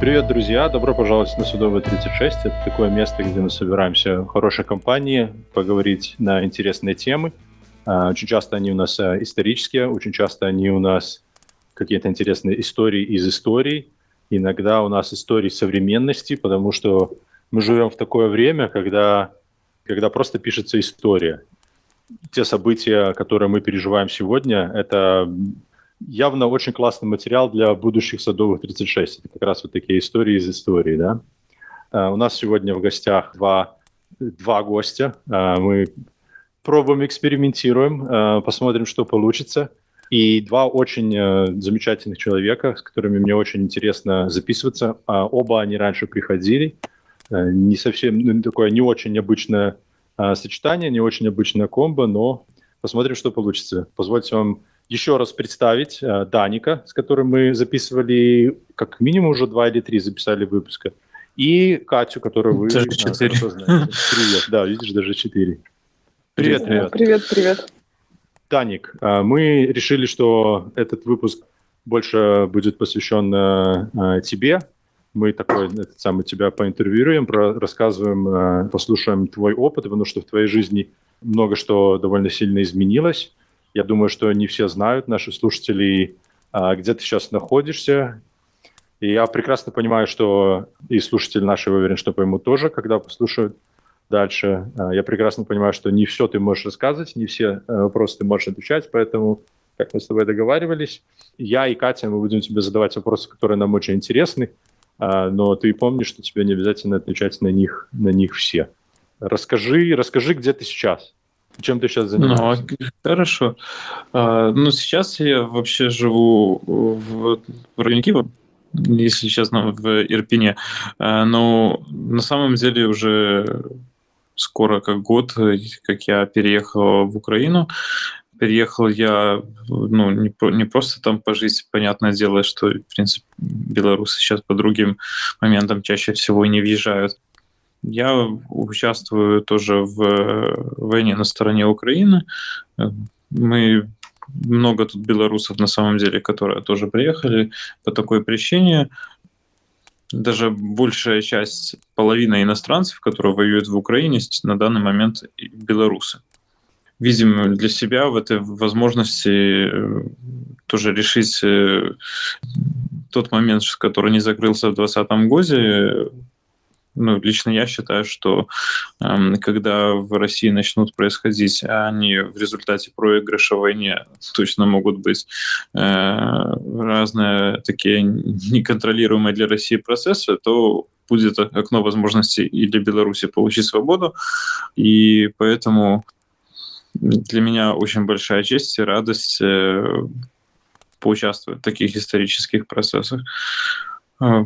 Привет, друзья! Добро пожаловать на Судовое 36. Это такое место, где мы собираемся в хорошей компании, поговорить на интересные темы. А, очень часто они у нас а, исторические, очень часто они у нас какие-то интересные истории из историй. Иногда у нас истории современности, потому что мы живем в такое время, когда, когда просто пишется история. Те события, которые мы переживаем сегодня, это явно очень классный материал для будущих садовых 36. Это как раз вот такие истории из истории, да. Uh, у нас сегодня в гостях два, два гостя. Uh, мы пробуем, экспериментируем, uh, посмотрим, что получится. И два очень замечательных человека, с которыми мне очень интересно записываться. Оба они раньше приходили. Не совсем ну, такое не очень необычное сочетание, не очень обычная комбо, но посмотрим, что получится. Позвольте вам еще раз представить э, Даника, с которым мы записывали как минимум уже два или три записали выпуска, и Катю, которую вы даже четыре. знаете. Привет, да, видишь, даже четыре. Привет, привет. Привет, привет. Даник, э, мы решили, что этот выпуск больше будет посвящен э, тебе. Мы такой, этот самый, тебя поинтервьюируем, про, рассказываем, э, послушаем твой опыт, потому что в твоей жизни много что довольно сильно изменилось. Я думаю, что не все знают, наши слушатели, а, где ты сейчас находишься. И я прекрасно понимаю, что и слушатели наши, уверен, что поймут тоже, когда послушают дальше. А, я прекрасно понимаю, что не все ты можешь рассказывать, не все э, вопросы ты можешь отвечать, поэтому, как мы с тобой договаривались, я и Катя, мы будем тебе задавать вопросы, которые нам очень интересны, а, но ты помни, что тебе не обязательно отвечать на них, на них все. Расскажи, расскажи, где ты сейчас. Чем ты сейчас занимаешься? Ну, хорошо. А, ну, сейчас я вообще живу в, в районе Киева, если честно, в Ирпине. А, но на самом деле уже скоро как год, как я переехал в Украину. Переехал я, ну, не, не просто там пожить, понятное дело, что, в принципе, белорусы сейчас по другим моментам чаще всего не въезжают. Я участвую тоже в войне на стороне Украины. Мы много тут белорусов на самом деле, которые тоже приехали по такой причине. Даже большая часть, половина иностранцев, которые воюют в Украине, на данный момент белорусы. Видим для себя в этой возможности э, тоже решить э, тот момент, который не закрылся в 2020 году, ну, лично я считаю, что э, когда в России начнут происходить, а они в результате проигрыша в войне точно могут быть э, разные такие неконтролируемые для России процессы, то будет окно возможностей и для Беларуси получить свободу. И поэтому для меня очень большая честь и радость э, поучаствовать в таких исторических процессах. Э,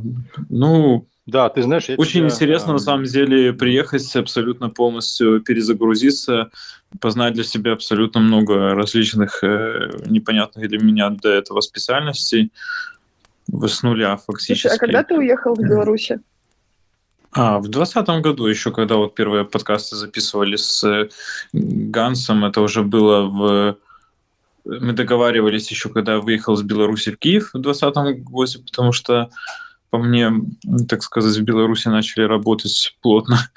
ну, да, ты знаешь, я очень тебя, интересно а... на самом деле приехать абсолютно полностью перезагрузиться, познать для себя абсолютно много различных э, непонятных для меня до этого специальностей с нуля фактически. Слушай, а когда ты уехал в Беларусь? А, в двадцатом году, еще когда вот первые подкасты записывали с э, Гансом, это уже было в... Мы договаривались еще, когда выехал из Беларуси в Киев в двадцатом году, потому что по мне, так сказать, в Беларуси начали работать плотно.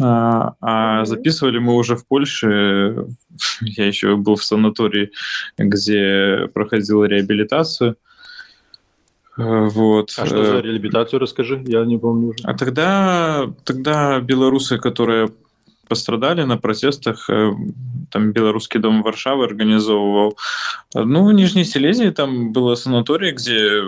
А, а записывали мы уже в Польше. Я еще был в санатории, где проходил реабилитацию. Вот. А что за реабилитацию, расскажи, я не помню уже. А тогда, тогда белорусы, которые пострадали на протестах, э, там Белорусский дом Варшавы организовывал. Ну, в Нижней Силезии там было санаторий, где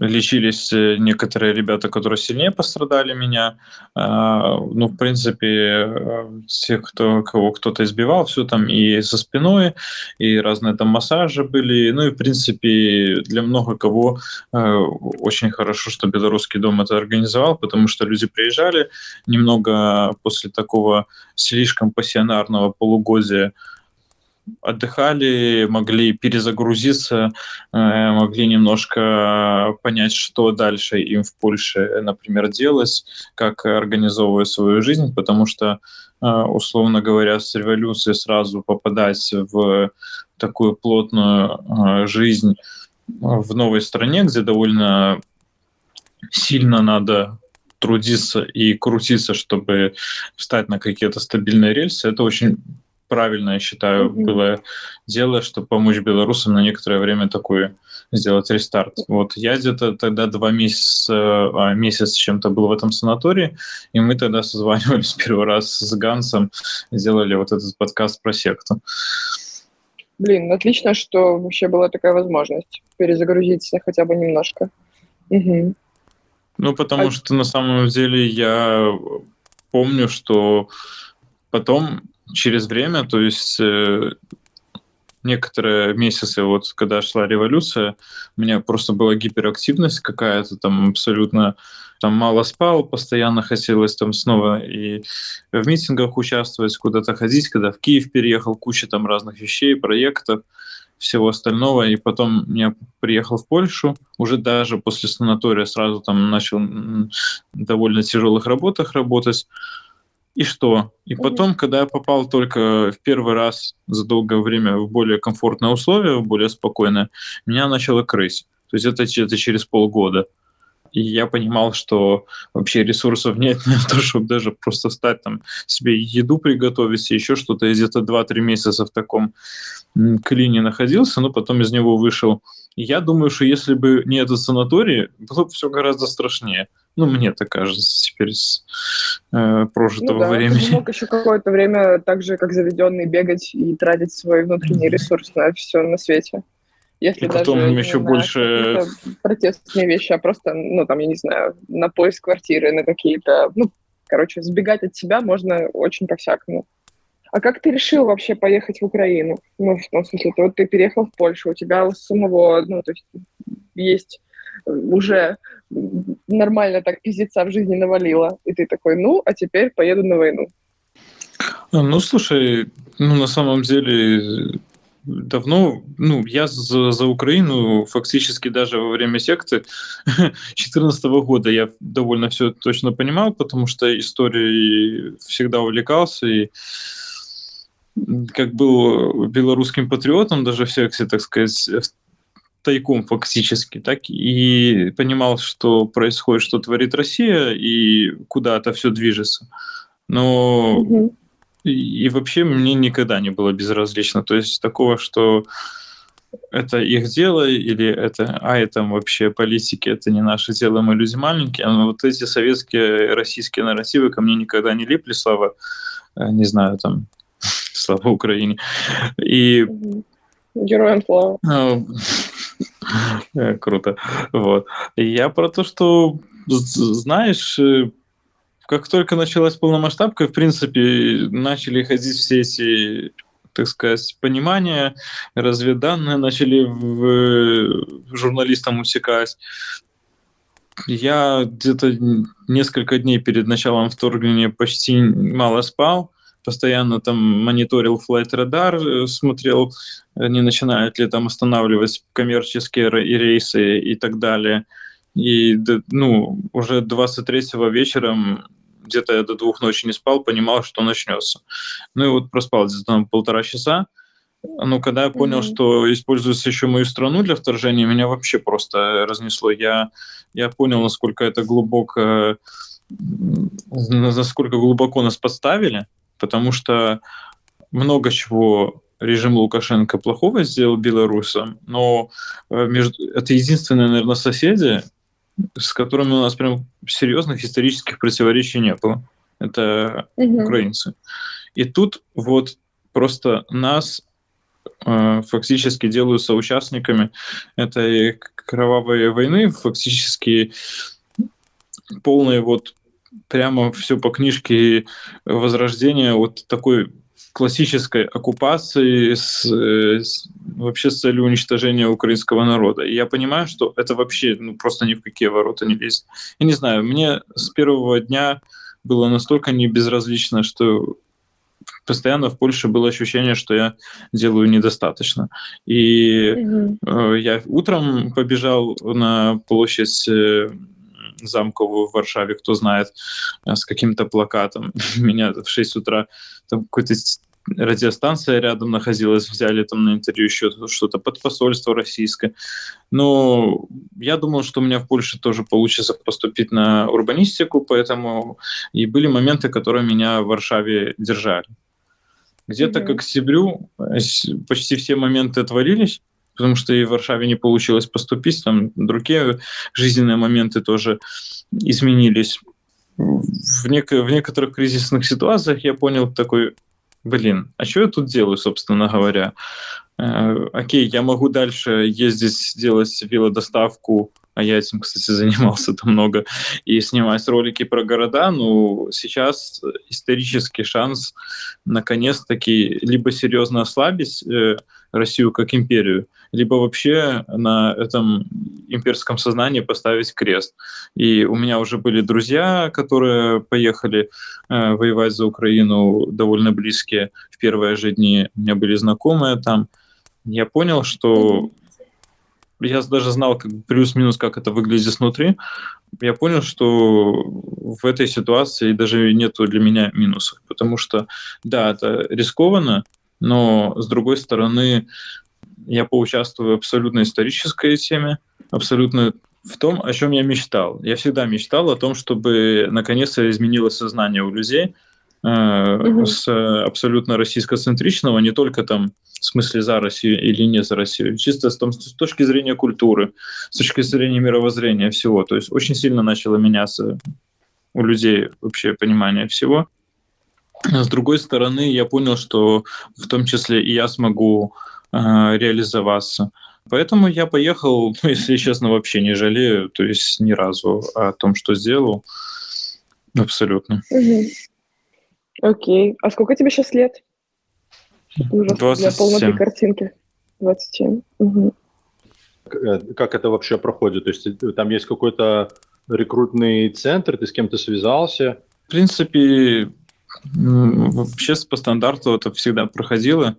лечились э, некоторые ребята, которые сильнее пострадали меня. А, ну, в принципе, э, те, кто, кого кто-то избивал, все там и со спиной, и разные там массажи были. Ну и, в принципе, для много кого э, очень хорошо, что Белорусский дом это организовал, потому что люди приезжали немного после такого слишком пассионарного полугодия отдыхали, могли перезагрузиться, э, могли немножко понять, что дальше им в Польше, например, делать, как организовывать свою жизнь, потому что, э, условно говоря, с революции сразу попадать в такую плотную э, жизнь в новой стране, где довольно сильно надо трудиться и крутиться, чтобы встать на какие-то стабильные рельсы, это очень правильно, я считаю, mm-hmm. было дело, чтобы помочь белорусам на некоторое время такой сделать рестарт. Вот я где-то тогда два месяца, а, месяц чем-то был в этом санатории, и мы тогда созванивались первый раз с Гансом, сделали вот этот подкаст про секту. Блин, отлично, что вообще была такая возможность перезагрузиться хотя бы немножко. Угу. Ну, потому а... что на самом деле я помню, что потом через время, то есть э, некоторые месяцы, вот когда шла революция, у меня просто была гиперактивность какая-то, там абсолютно там мало спал, постоянно хотелось там снова и в митингах участвовать, куда-то ходить, когда в Киев переехал, куча там разных вещей, проектов, всего остального, и потом я приехал в Польшу, уже даже после санатория сразу там начал довольно тяжелых работах работать, и что? И потом, когда я попал только в первый раз за долгое время в более комфортные условия, в более спокойное, меня начало крыть. То есть это, это через полгода. И я понимал, что вообще ресурсов нет на то, чтобы даже просто встать там, себе еду приготовить, и еще что-то. Я где-то 2-3 месяца в таком клине находился, но потом из него вышел. И я думаю, что если бы не этот санаторий, было бы все гораздо страшнее. Ну, мне так кажется, теперь с э, прожитого ну, да, времени. Ты мог еще какое-то время так же, как заведенный, бегать и тратить свой внутренний ресурс на все на свете. Если и потом даже еще больше... Протестные вещи, а просто, ну, там, я не знаю, на поиск квартиры, на какие-то... Ну, короче, сбегать от себя можно очень по-всякому. А как ты решил вообще поехать в Украину? Ну, в том смысле, вот ты переехал в Польшу, у тебя у самого, ну, то есть есть уже нормально так пиздеца в жизни навалило, и ты такой, ну, а теперь поеду на войну. Ну, слушай, ну, на самом деле, давно, ну, я за, за Украину фактически даже во время секты 2014 года я довольно все точно понимал, потому что историей всегда увлекался и как был белорусским патриотом даже в сексе, так сказать, тайком фактически, так и понимал, что происходит, что творит Россия и куда это все движется. Но угу. и, и вообще мне никогда не было безразлично. То есть такого, что это их дело, или это, а это вообще политики, это не наше дело, мы люди маленькие. Но вот эти советские, российские нарративы ко мне никогда не липли, слава, э, не знаю, там, слава Украине. И... Героям слава. Ну, Э, круто. Вот. Я про то, что, знаешь, э, как только началась полномасштабка, в принципе, начали ходить все эти так сказать, понимания, разведданные начали в, журналистам усекать. Я где-то несколько дней перед началом вторжения почти мало спал, постоянно там мониторил Flight Radar, э, смотрел, не начинают ли там останавливать коммерческие рейсы и так далее. И ну, уже 23-го вечером где-то я до двух ночи не спал, понимал, что начнется. Ну и вот проспал где-то там полтора часа. Но когда я понял, mm-hmm. что используется еще мою страну для вторжения, меня вообще просто разнесло. Я, я понял, насколько это глубоко, насколько глубоко нас подставили потому что много чего режим Лукашенко плохого сделал белорусам, но э, между... это единственные, наверное, соседи, с которыми у нас прям серьезных исторических противоречий не было. Это угу. украинцы. И тут вот просто нас э, фактически делают соучастниками этой кровавой войны, фактически полной вот прямо все по книжке Возрождения вот такой классической оккупации с, с, вообще с целью уничтожения украинского народа. И я понимаю, что это вообще ну, просто ни в какие ворота не лезет. Я не знаю, мне с первого дня было настолько не безразлично, что постоянно в Польше было ощущение, что я делаю недостаточно. И mm-hmm. э, я утром побежал на площадь э, замковую в Варшаве, кто знает, э, с каким-то плакатом. Меня в 6 утра там какой-то радиостанция рядом находилась, взяли там на интервью еще что-то под посольство российское. Но я думал, что у меня в Польше тоже получится поступить на урбанистику, поэтому и были моменты, которые меня в Варшаве держали. Где-то mm-hmm. к октябрю э, почти все моменты отвалились, потому что и в Варшаве не получилось поступить, там другие жизненные моменты тоже изменились. В, нек- в некоторых кризисных ситуациях я понял такой, блин, а что я тут делаю, собственно говоря? Э, окей, я могу дальше ездить, делать велодоставку, а я этим, кстати, занимался там много, и снимать ролики про города, ну, сейчас исторический шанс наконец-таки либо серьезно ослабить э, Россию как империю, либо вообще на этом имперском сознании поставить крест. И у меня уже были друзья, которые поехали э, воевать за Украину, довольно близкие в первые же дни. У меня были знакомые там. Я понял, что я даже знал как плюс-минус, как это выглядит снутри. Я понял, что в этой ситуации даже нету для меня минусов, потому что, да, это рискованно, но с другой стороны, я поучаствую в абсолютно исторической теме, абсолютно в том, о чем я мечтал. Я всегда мечтал о том, чтобы наконец-то изменилось сознание у людей угу. с абсолютно российскоцентричного, не только там в смысле за Россию или не за Россию, чисто с, том, с точки зрения культуры, с точки зрения мировоззрения всего. То есть очень сильно начало меняться у людей вообще понимание всего. С другой стороны, я понял, что в том числе и я смогу э, реализоваться. Поэтому я поехал, ну, если честно, вообще не жалею, то есть ни разу о том, что сделал. Абсолютно. Угу. Окей. А сколько тебе сейчас лет? Уже 27. для полноты картинки. 27. Угу. Как это вообще проходит? То есть э, там есть какой-то рекрутный центр, ты с кем-то связался? В принципе, Вообще по стандарту это всегда проходило.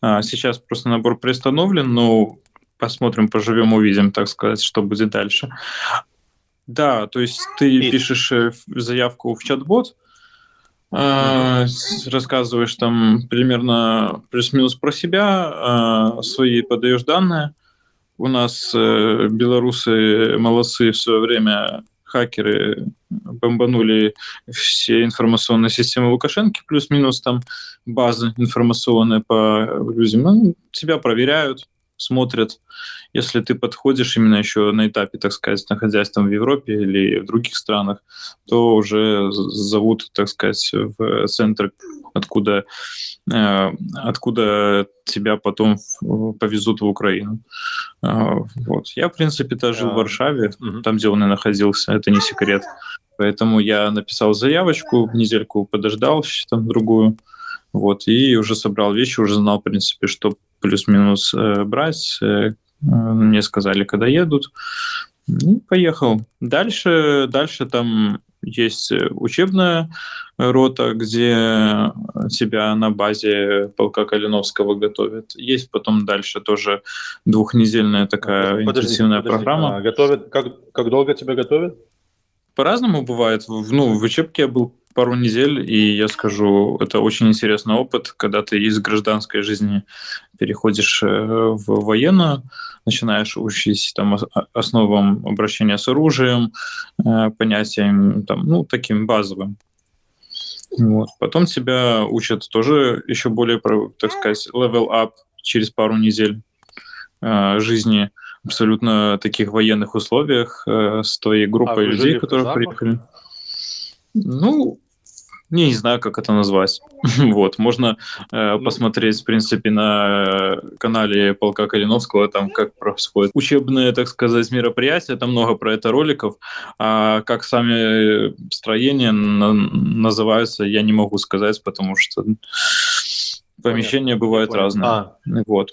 А сейчас просто набор приостановлен, но посмотрим, поживем, увидим, так сказать, что будет дальше. Да, то есть ты пишешь э, заявку в чат-бот, э, рассказываешь там примерно плюс-минус про себя, э, свои подаешь данные. У нас э, белорусы молодцы в свое время хакеры бомбанули все информационные системы Лукашенко, плюс-минус там базы информационные по людям. Ну, тебя проверяют, смотрят. Если ты подходишь именно еще на этапе, так сказать, находясь там в Европе или в других странах, то уже зовут, так сказать, в центр, откуда, э, откуда тебя потом повезут в Украину. Э, вот. Я, в принципе-то жил в а, Варшаве, там, где он и находился, это не секрет. Поэтому я написал заявочку, недельку подождал, там другую, вот, и уже собрал вещи, уже знал, в принципе, что плюс-минус э, брать. Э, мне сказали, когда едут. Ну, поехал. Дальше, дальше там есть учебная рота, где тебя на базе полка Калиновского готовят. Есть потом дальше тоже двухнедельная такая подожди, интенсивная подожди, программа. А готовят, как, как долго тебя готовят? По-разному бывает. Ну, в учебке я был пару недель, и я скажу, это очень интересный опыт, когда ты из гражданской жизни переходишь э, в военную, начинаешь учить там основам обращения с оружием, э, понятиям там, ну, таким базовым. Вот. Потом тебя учат тоже еще более, так сказать, level up через пару недель э, жизни абсолютно таких военных условиях с твоей группой а людей, которые приехали. Ну, не, не знаю, как это назвать. вот, можно э, ну, посмотреть, в принципе, на канале полка Калиновского, там как происходит учебные, так сказать, мероприятия, там много про это роликов, а как сами строения на- называются, я не могу сказать, потому что помещения Понятно. бывают Понятно. разные. А. Вот.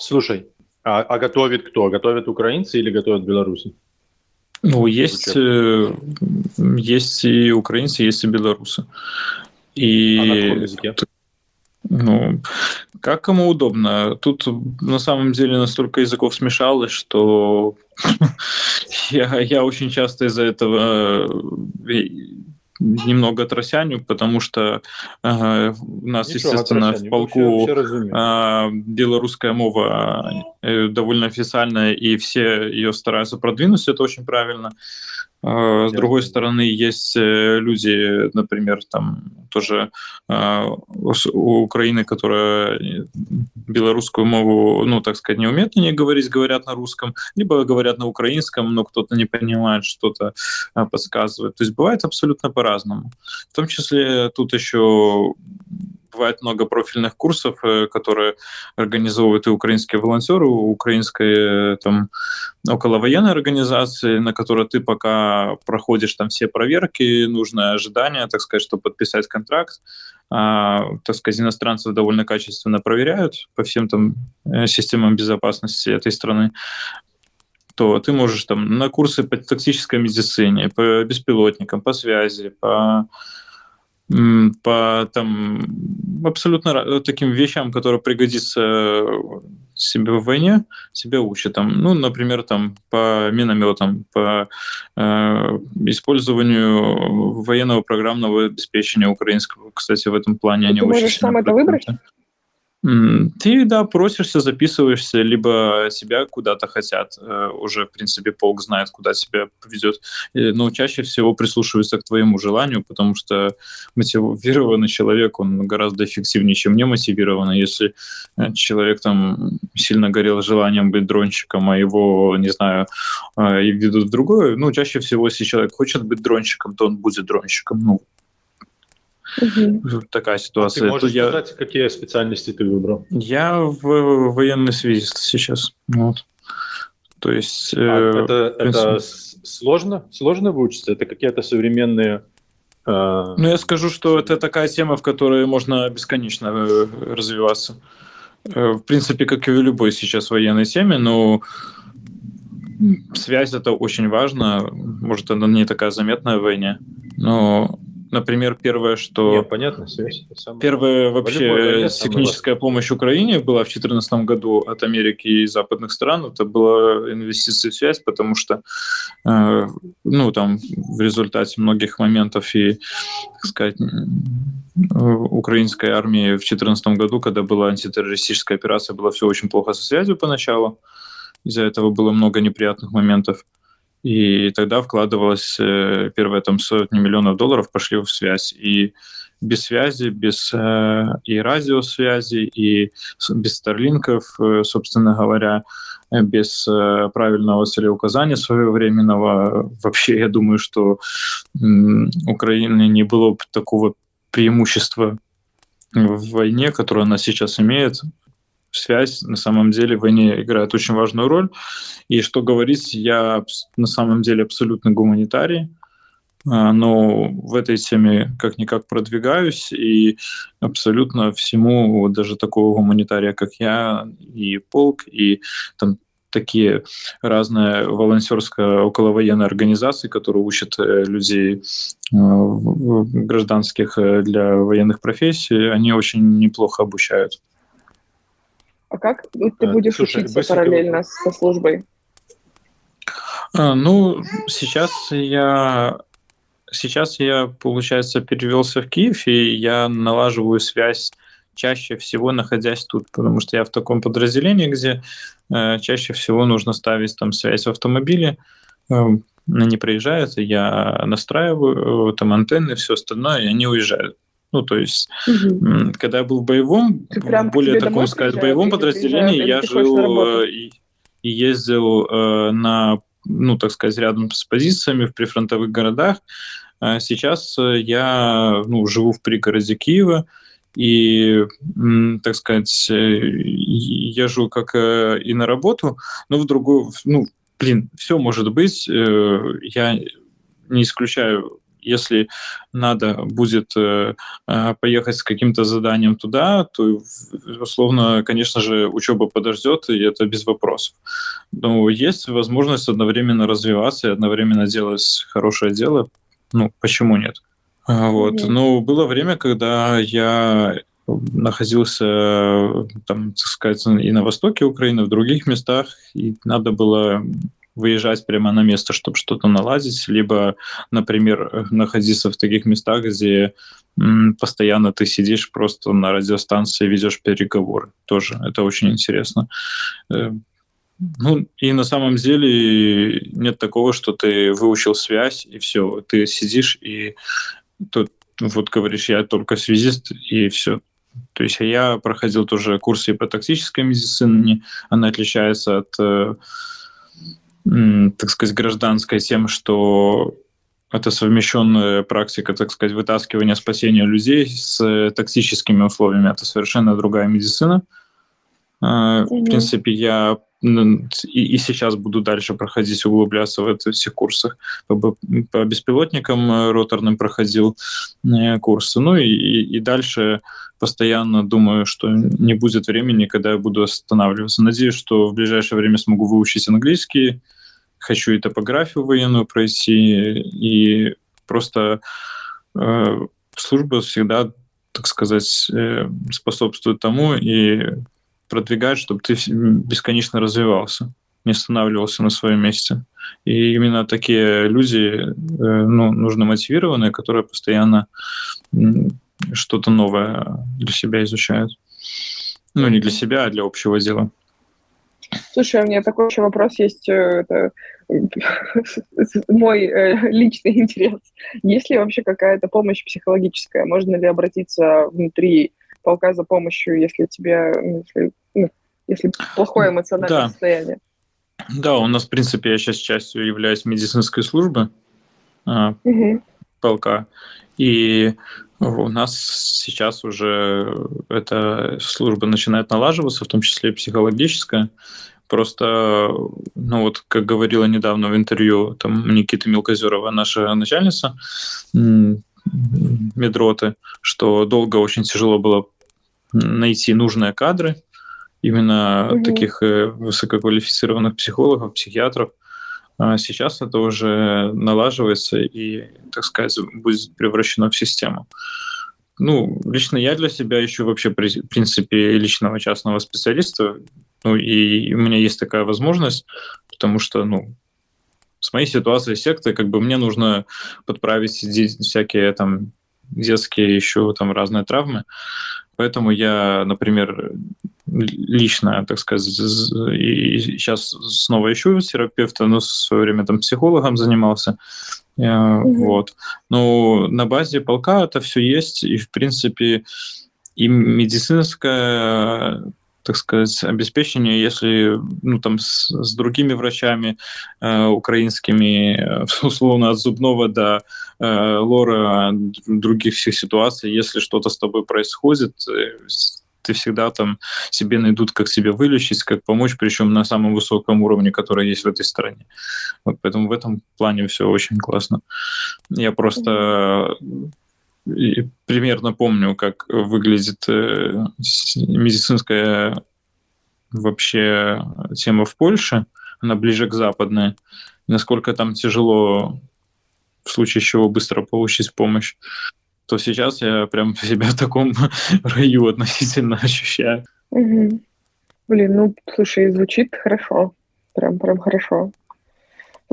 Слушай, а, а готовит кто? Готовят украинцы или готовят белорусы? Ну, есть, э, есть и украинцы, есть и белорусы. И... А на каком языке? Ну, как кому удобно. Тут на самом деле настолько языков смешалось, что я, я очень часто из-за этого э, немного тросяню, потому что э, у нас, Ничего, естественно, в полку э, белорусская мова э, довольно официальная, и все ее стараются продвинуть, это очень правильно. С другой стороны, есть э, люди, например, там тоже а, у Украины, которая белорусскую мову, ну, так сказать, не умеют на ней говорить, говорят на русском, либо говорят на украинском, но кто-то не понимает, что-то а, подсказывает. То есть бывает абсолютно по-разному. В том числе тут еще бывает много профильных курсов, э, которые организовывают и украинские волонтеры, украинской э, там околовоенной организации, на которой ты пока проходишь там все проверки, нужное ожидание, так сказать, чтобы подписать контракт. А, так сказать, иностранцев довольно качественно проверяют по всем там э, системам безопасности этой страны то ты можешь там на курсы по тактической медицине, по беспилотникам, по связи, по по там абсолютно таким вещам, которые пригодятся себе в войне, себя учат. Там, ну, например, там по минометам, по э, использованию военного программного обеспечения украинского. Кстати, в этом плане они ты очень можешь сам это выбрать? Ты, да, просишься, записываешься, либо себя куда-то хотят. Э, уже, в принципе, полк знает, куда тебя повезет. Но чаще всего прислушиваются к твоему желанию, потому что мотивированный человек, он гораздо эффективнее, чем немотивированный. Если э, человек там сильно горел желанием быть дронщиком, а его, не знаю, э, и ведут в другое, ну, чаще всего, если человек хочет быть дронщиком, то он будет дронщиком. Ну, Угу. Такая ситуация. А ты можешь я... сказать, какие специальности ты выбрал? Я в военный связист сейчас. Вот. То есть... А, э, это, это сложно? Сложно выучиться? Это какие-то современные... Э... Ну, я скажу, что это такая тема, в которой можно бесконечно э, развиваться. Э, в принципе, как и в любой сейчас военной теме, но связь это очень важно. Может, она не такая заметная в войне, но Например, первое, что... Нет, понятно, связь. Самое... Первая вообще техническая помощь Украине была в 2014 году от Америки и западных стран. Это была инвестиция в связь, потому что э, ну, там в результате многих моментов и, так сказать, украинской армии в 2014 году, когда была антитеррористическая операция, было все очень плохо со связью поначалу. Из-за этого было много неприятных моментов. И тогда вкладывалось э, первые там сотни миллионов долларов пошли в связь. И без связи, без э, и радиосвязи, и без старлинков, э, собственно говоря, без правильного целеуказания своевременного. Вообще, я думаю, что Украины не было бы такого преимущества в войне, которое она сейчас имеет, связь на самом деле в войне играет очень важную роль. И что говорить, я на самом деле абсолютно гуманитарий, а, но в этой теме как-никак продвигаюсь, и абсолютно всему, даже такого гуманитария, как я, и полк, и там такие разные волонтерские околовоенные организации, которые учат э, людей э, гражданских э, для военных профессий, они очень неплохо обучают. А как ты будешь Слушай, учиться параллельно со службой? А, ну, сейчас я сейчас я, получается, перевелся в Киев, и я налаживаю связь чаще всего находясь тут, потому что я в таком подразделении, где э, чаще всего нужно ставить там связь в автомобиле, э, они приезжают, и я настраиваю э, там антенны, все остальное, и они уезжают. Ну, то есть, угу. когда я был в боевом, в более таком, сказать, боевом подразделении, я жил э, и, и ездил э, на, ну, так сказать, рядом с позициями в прифронтовых городах. А сейчас э, я ну, живу в пригороде Киева, и, так сказать, езжу как и на работу, но в другую, ну, блин, все может быть. Я не исключаю если надо будет э, э, поехать с каким-то заданием туда, то, условно, конечно же, учеба подождет, и это без вопросов. Но есть возможность одновременно развиваться и одновременно делать хорошее дело. Ну, почему нет? А, вот. Mm-hmm. Но было время, когда я находился, там, так сказать, и на востоке Украины, в других местах, и надо было выезжать прямо на место, чтобы что-то наладить, либо, например, находиться в таких местах, где постоянно ты сидишь просто на радиостанции, ведешь переговоры. Тоже это очень интересно. Э, ну, и на самом деле нет такого, что ты выучил связь, и все, ты сидишь и тут вот говоришь, я только связист, и все. То есть я проходил тоже курсы по тактической медицине, она отличается от, э, так сказать, гражданской тем, что это совмещенная практика, так сказать, вытаскивания спасения людей с токсическими условиями. Это совершенно другая медицина. Mm-hmm. В принципе, я и, и сейчас буду дальше проходить, углубляться в этих всех курсах. По, по беспилотникам э, роторным проходил э, курсы. Ну и, и дальше постоянно думаю, что не будет времени, когда я буду останавливаться. Надеюсь, что в ближайшее время смогу выучить английский. Хочу и топографию военную пройти, и просто э, служба всегда, так сказать, э, способствует тому, и продвигать, чтобы ты бесконечно развивался, не останавливался на своем месте. И именно такие люди э, ну, нужно мотивированные, которые постоянно что-то новое для себя изучают. Ну, не для себя, а для общего дела. Слушай, у меня такой еще вопрос есть, э, это мой э, личный интерес. Есть ли вообще какая-то помощь психологическая? Можно ли обратиться внутри полка за помощью, если тебе, ну, если, ну, если плохое эмоциональное да. состояние. Да, у нас, в принципе, я сейчас частью являюсь медицинской службы а, угу. полка, и у нас сейчас уже эта служба начинает налаживаться, в том числе и психологическая. Просто, ну вот, как говорила недавно в интервью там Никита Мелкозерова, наша начальница медроты, что долго очень тяжело было найти нужные кадры, именно угу. таких э, высококвалифицированных психологов, психиатров. А сейчас это уже налаживается и, так сказать, будет превращено в систему. Ну, лично я для себя ищу вообще, в принципе, личного частного специалиста. Ну, и у меня есть такая возможность, потому что, ну, с моей ситуацией секты, как бы мне нужно подправить всякие там детские еще там разные травмы. Поэтому я, например, лично, так сказать, и сейчас снова ищу терапевта, но в свое время там психологом занимался. Угу. Вот. Но на базе полка это все есть, и, в принципе, и медицинская так сказать, обеспечение, если ну, там, с, с другими врачами э, украинскими, э, условно, от зубного до э, лора, других всех ситуаций, если что-то с тобой происходит, э, ты всегда там себе найдут, как себя вылечить, как помочь, причем на самом высоком уровне, который есть в этой стране. Вот поэтому в этом плане все очень классно. Я просто и примерно помню, как выглядит э, медицинская вообще тема в Польше. Она ближе к западной. Насколько там тяжело в случае чего быстро получить помощь то сейчас я прям себя в таком раю относительно ощущаю. Угу. Блин, ну, слушай, звучит хорошо. Прям, прям хорошо.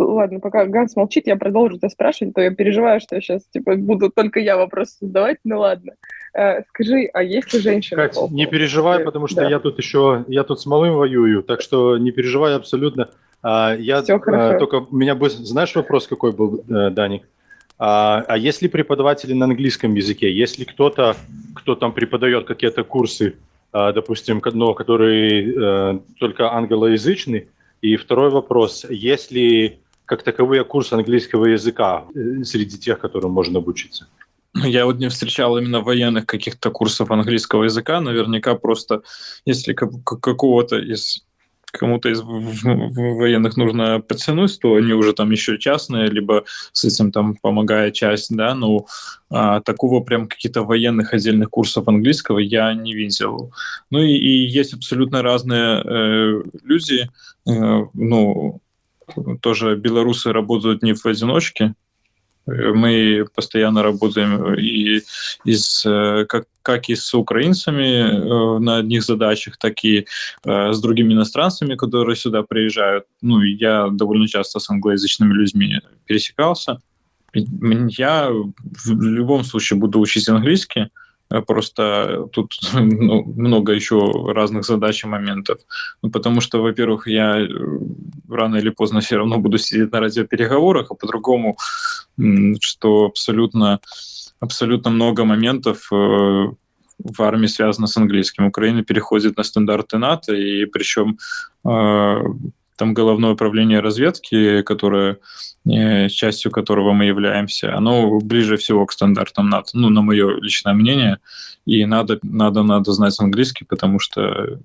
Ладно, пока Ганс молчит, я продолжу тебя спрашивать, то я переживаю, что я сейчас типа буду только я вопросы задавать. Ну ладно. Э, скажи, а есть ли женщины? Кать, не переживай, потому что да. я тут еще, я тут с малым воюю, так что не переживай абсолютно. А, я Все хорошо. только у меня бы, знаешь, вопрос какой был, э, Даник? А, а есть ли преподаватели на английском языке? Есть ли кто-то, кто там преподает какие-то курсы, а, допустим, но который э, только англоязычный? И второй вопрос, есть ли как таковые курсы английского языка э, среди тех, которым можно обучиться? Я вот не встречал именно военных каких-то курсов английского языка. Наверняка просто, если какого-то из кому-то из военных нужно подтянуть, то они уже там еще частные, либо с этим там помогает часть, да, ну, а, такого прям каких-то военных отдельных курсов английского я не видел. Ну и, и есть абсолютно разные э, люди, э, ну, тоже белорусы работают не в одиночке, мы постоянно работаем и из, э, как как и с украинцами на одних задачах, так и с другими иностранцами, которые сюда приезжают. Ну, я довольно часто с англоязычными людьми пересекался. Я в любом случае буду учить английский, Э, просто тут ну, много еще разных задач и моментов. Ну, потому что, во-первых, я э, рано или поздно все равно буду сидеть на радиопереговорах, а по-другому, что абсолютно, абсолютно много моментов э, в армии связано с английским. Украина переходит на стандарты НАТО, и причем там головное управление разведки, которое, э, частью которого мы являемся, оно ближе всего к стандартам НАТО, ну, на мое личное мнение, и надо, надо, надо знать английский, потому что,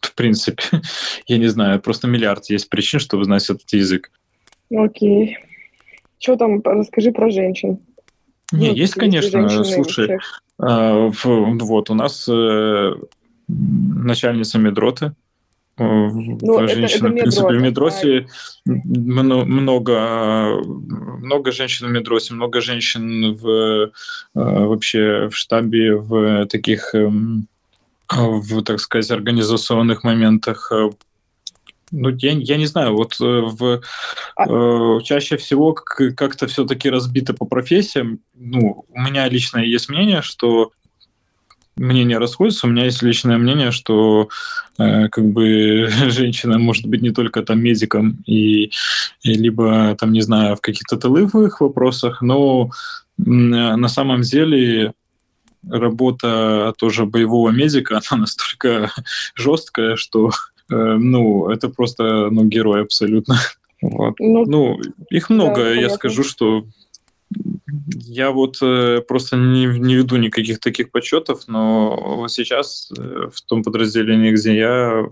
в принципе, я не знаю, просто миллиард есть причин, чтобы знать этот язык. Окей. Что там, расскажи про женщин. Не, ну, есть, конечно, слушай, э, вот у нас э, начальница медроты, ну, женщин, это, это в принципе, в Медросе много, много женщин в Медросе, много женщин в, э, вообще в штабе, в таких, эм, в, так сказать, организационных моментах. Ну, я, я не знаю, вот э, в, а... чаще всего как-то все-таки разбито по профессиям. Ну, у меня лично есть мнение, что мнения расходятся. У меня есть личное мнение, что э, как бы женщина может быть не только там медиком и, и либо там не знаю в каких-то тыловых вопросах, но на самом деле работа тоже боевого медика она настолько жесткая, что э, ну это просто ну герой абсолютно. Вот. Ну, ну их много, да, я скажу, что я вот э, просто не, не веду никаких таких подсчетов, но вот сейчас э, в том подразделении, где я,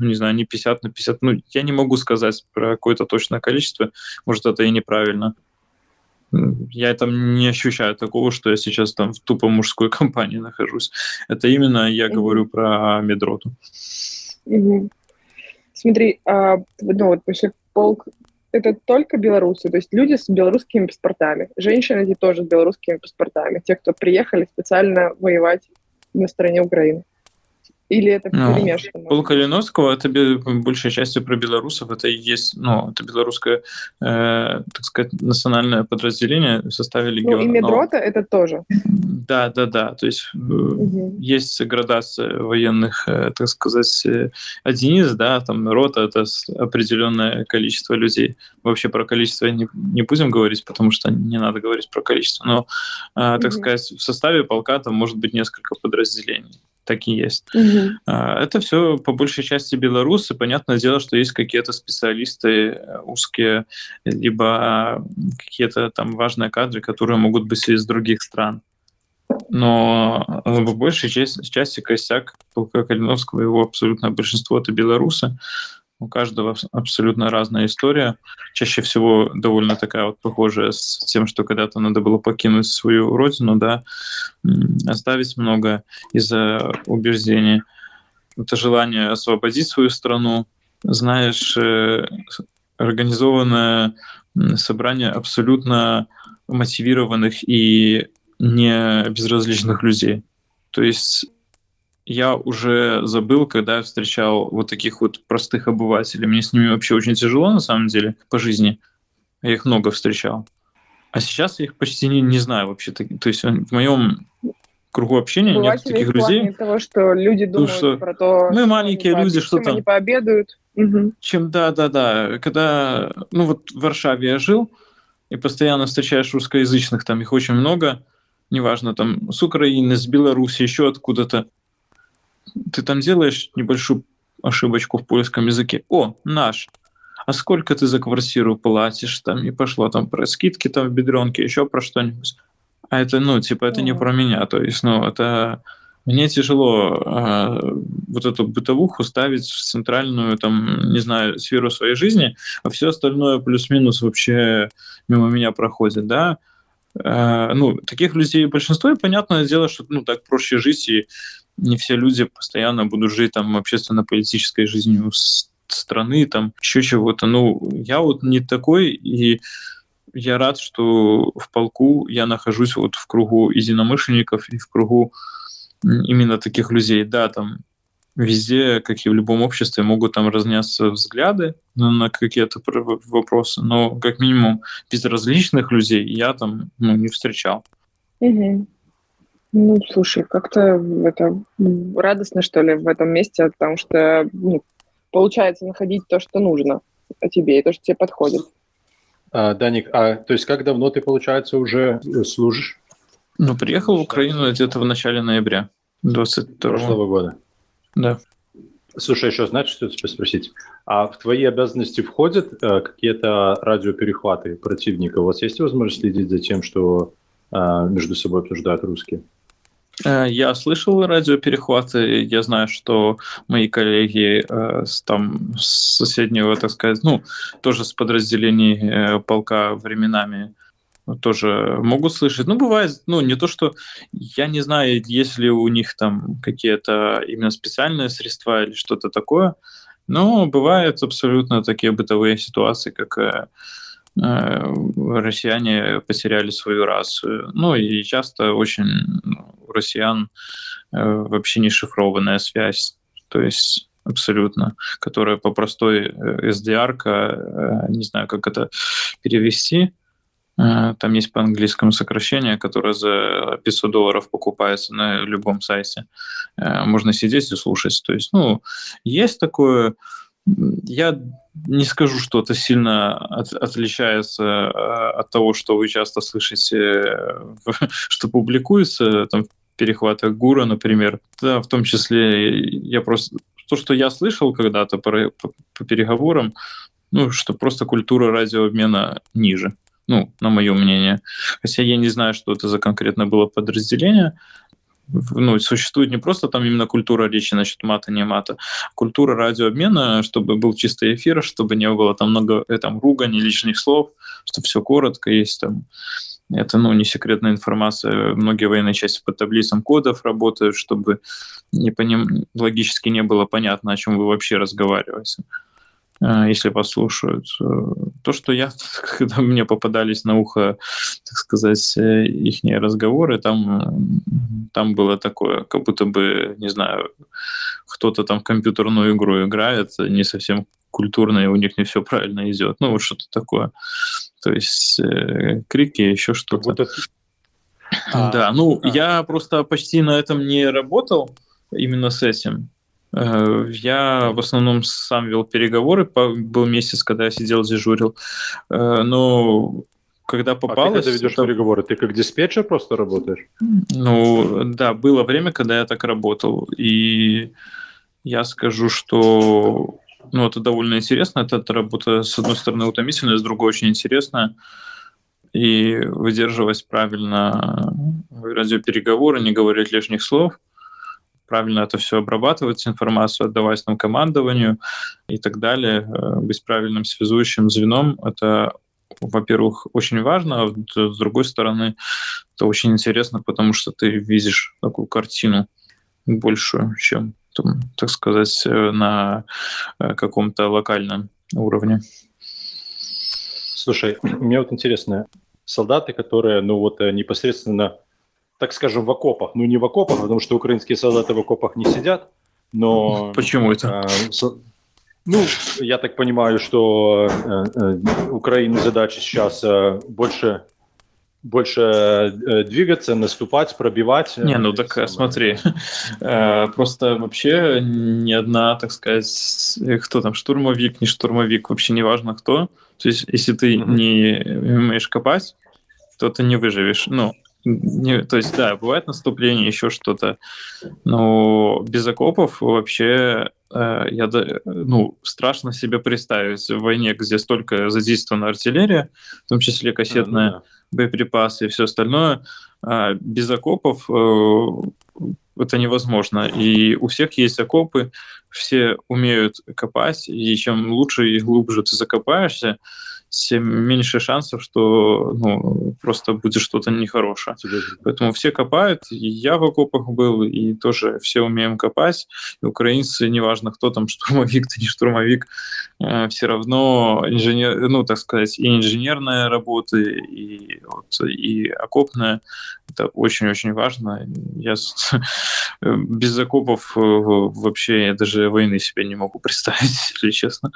не знаю, не 50 на 50, ну, я не могу сказать про какое-то точное количество, может, это и неправильно. Я там не ощущаю такого, что я сейчас там в тупо мужской компании нахожусь. Это именно я mm-hmm. говорю про медроту. Mm-hmm. Смотри, а, ну вот полк это только белорусы, то есть люди с белорусскими паспортами. Женщины эти тоже с белорусскими паспортами, те, кто приехали специально воевать на стороне Украины. Или это ну, перемешано? Пол Калиновского это большей частью про белорусов. Это и есть, ну, это белорусское, э, так сказать, национальное подразделение в составе легиона. Ну, и Медрота но... это тоже. Да, да, да. То есть угу. есть градация военных, э, так сказать, э, единиц, да, там рота это определенное количество людей. Вообще про количество не, не будем говорить, потому что не надо говорить про количество. Но, так угу. сказать, в составе полка там может быть несколько подразделений так и есть. Угу. Это все по большей части белорусы. Понятное дело, что есть какие-то специалисты узкие, либо какие-то там важные кадры, которые могут быть из других стран. Но в большей части, части костяк полка Калиновского, его абсолютное большинство — это белорусы. У каждого абсолютно разная история. Чаще всего довольно такая вот похожая с тем, что когда-то надо было покинуть свою родину, да, оставить много из-за убеждений. Это желание освободить свою страну. Знаешь, э, организованное собрание абсолютно мотивированных и не безразличных людей. То есть я уже забыл, когда я встречал вот таких вот простых обывателей. Мне с ними вообще очень тяжело, на самом деле, по жизни. Я их много встречал. А сейчас я их почти не, не знаю вообще. То есть в моем кругу общения нет таких людей. того, что люди думают что про то, мы маленькие что люди, что там. Они пообедают. Угу. Чем, да, да, да. Когда, ну вот в Варшаве я жил, и постоянно встречаешь русскоязычных, там их очень много, неважно, там с Украины, с Беларуси, еще откуда-то ты там делаешь небольшую ошибочку в поиском языке. О, наш. А сколько ты за квартиру платишь? Там и пошло там про скидки там в бедренке, еще про что-нибудь. А это, ну, типа, это не про меня. То есть, ну, это мне тяжело э, вот эту бытовуху ставить в центральную, там, не знаю, сферу своей жизни, а все остальное плюс-минус вообще мимо меня проходит, да. Э, ну, таких людей большинство, и понятное дело, что, ну, так проще жить, и не все люди постоянно будут жить там общественно-политической жизнью страны, там еще чего-то. Ну, я вот не такой, и я рад, что в полку я нахожусь вот в кругу единомышленников и в кругу именно таких людей. Да, там везде, как и в любом обществе, могут там разняться взгляды на, на какие-то вопросы, но как минимум безразличных людей я там ну, не встречал. Угу. Ну, слушай, как-то это радостно, что ли, в этом месте, потому что ну, получается находить то, что нужно тебе, и то, что тебе подходит. А, Даник, а то есть как давно ты, получается, уже служишь? Ну, приехал в Украину где-то в начале ноября 22 прошлого года. Да. Слушай, еще знаешь, что тебя спросить? А в твои обязанности входят э, какие-то радиоперехваты противника? У вас есть возможность следить за тем, что э, между собой обсуждают русские? Э, я слышал радиоперехваты, я знаю, что мои коллеги э, с, там, с соседнего, так сказать, ну, тоже с подразделений э, полка временами тоже могут слышать. Ну, бывает, ну, не то, что я не знаю, есть ли у них там какие-то именно специальные средства или что-то такое, но бывают абсолютно такие бытовые ситуации, как э, э, россияне потеряли свою расу. Ну, и часто очень у россиян э, вообще не шифрованная связь. То есть абсолютно, которая по простой SDR, э, не знаю, как это перевести, Э, там есть по-английскому сокращение, которое за 500 долларов покупается на любом сайте. Э, можно сидеть и слушать. То есть, ну, есть такое... Я не скажу, что это сильно от, отличается э, от того, что вы часто слышите, что публикуется там, в перехватах Гура, например. Да, в том числе я просто... То, что я слышал когда-то по, по, по переговорам, ну, что просто культура радиообмена ниже ну, на мое мнение. Хотя я не знаю, что это за конкретно было подразделение. Ну, существует не просто там именно культура речи, значит, мата, не мата, а культура радиообмена, чтобы был чистый эфир, чтобы не было там много э, там, ругани, лишних слов, чтобы все коротко есть там. Это, ну, не секретная информация. Многие военные части по таблицам кодов работают, чтобы не по ним логически не было понятно, о чем вы вообще разговариваете. А, если послушают. Э, то, что я, когда мне попадались на ухо, так сказать, э, их разговоры, там, там было такое, как будто бы, не знаю, кто-то там в компьютерную игру играет, не совсем культурно, и у них не все правильно идет. Ну, вот что-то такое. То есть э, крики, еще что-то. Будто... Да, ну, а. я просто почти на этом не работал, именно с этим. Э, я в основном сам вел переговоры, был месяц, когда я сидел, дежурил. Э, но когда попалось... А ты когда ведешь то... переговоры, ты как диспетчер просто работаешь? Ну, да, было время, когда я так работал. И я скажу, что ну, это довольно интересно. Это, это работа, с одной стороны, утомительная, с другой очень интересная. И выдерживать правильно радиопереговоры, не говорить лишних слов – правильно это все обрабатывать, информацию отдавать нам командованию и так далее, э, быть правильным связующим звеном, это во-первых, очень важно, а с другой стороны, это очень интересно, потому что ты видишь такую картину большую, чем, там, так сказать, э, на э, каком-то локальном уровне. Слушай, мне вот интересно, солдаты, которые, ну вот непосредственно так скажем, в окопах. Ну, не в окопах, потому что украинские солдаты в окопах не сидят, но... Почему это? Э, ну, я так понимаю, что э, э, Украине задача сейчас э, больше больше э, двигаться, наступать, пробивать. Не, ну так самое. смотри, э, просто вообще ни одна, так сказать, кто там, штурмовик, не штурмовик, вообще не важно кто. То есть, если ты mm-hmm. не умеешь копать, то ты не выживешь. Ну, не, то есть, да, бывает наступление, еще что-то, но без окопов вообще э, я, ну, страшно себе представить в войне, где столько задействована артиллерия, в том числе кассетные mm-hmm. боеприпасы и все остальное, э, без окопов э, это невозможно. И у всех есть окопы, все умеют копать, и чем лучше и глубже ты закопаешься, тем меньше шансов, что ну, просто будет что-то нехорошее. Поэтому все копают, и я в окопах был, и тоже все умеем копать. И украинцы, неважно, кто там, штурмовик, ты не штурмовик, э, все равно инженер, ну, так сказать, и инженерная работа, и, вот, и окопная. Это очень-очень важно. Я без окопов э, вообще я даже войны себе не могу представить, если честно.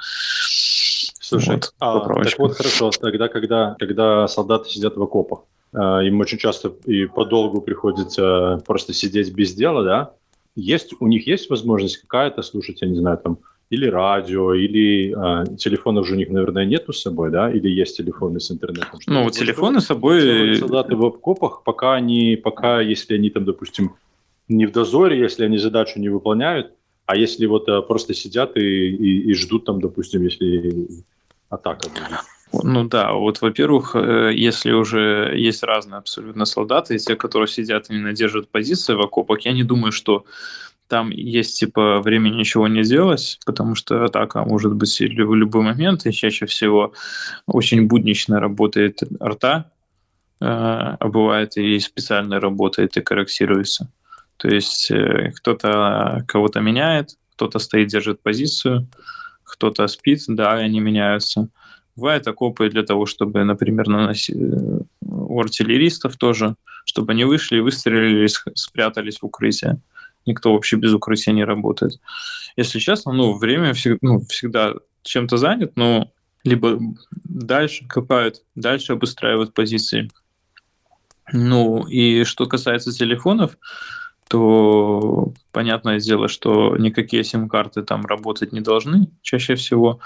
Слушай, вот, а, так вот хорошо, тогда, когда, когда солдаты сидят в окопах, э, им очень часто и подолгу приходится просто сидеть без дела, да? Есть, у них есть возможность какая-то слушать, я не знаю, там, или радио, или э, телефонов же у них, наверное, нету с собой, да? Или есть телефоны с интернетом? Ну, вот телефоны с собой... Солдаты в окопах, пока они, пока, если они там, допустим, не в дозоре, если они задачу не выполняют, а если вот э, просто сидят и, и, и ждут там, допустим, если атака будет. Ну да, вот, во-первых, э, если уже есть разные абсолютно солдаты, те, которые сидят и не держат позиции в окопах, я не думаю, что там есть типа время ничего не делать, потому что атака может быть в любой момент, и чаще всего очень буднично работает арта, э, а бывает и специально работает и корректируется. То есть э, кто-то кого-то меняет, кто-то стоит, держит позицию, кто-то спит, да, они меняются. Бывают окопы для того, чтобы, например, наносить э, у артиллеристов тоже, чтобы они вышли, выстрелили, спрятались в укрытие. Никто вообще без укрытия не работает. Если честно, ну, время всегда, ну, всегда чем-то занят, но либо дальше копают, дальше обустраивают позиции. Ну, и что касается телефонов, то понятное дело, что никакие сим-карты там работать не должны чаще всего,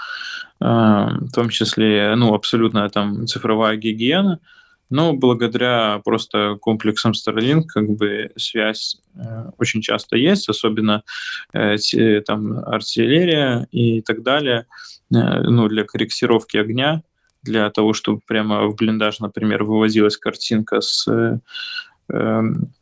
а, в том числе, ну, абсолютно там цифровая гигиена, но благодаря просто комплексам Starlink как бы связь э, очень часто есть, особенно э, там артиллерия и так далее, э, ну, для корректировки огня, для того, чтобы прямо в блиндаж, например, вывозилась картинка с эм,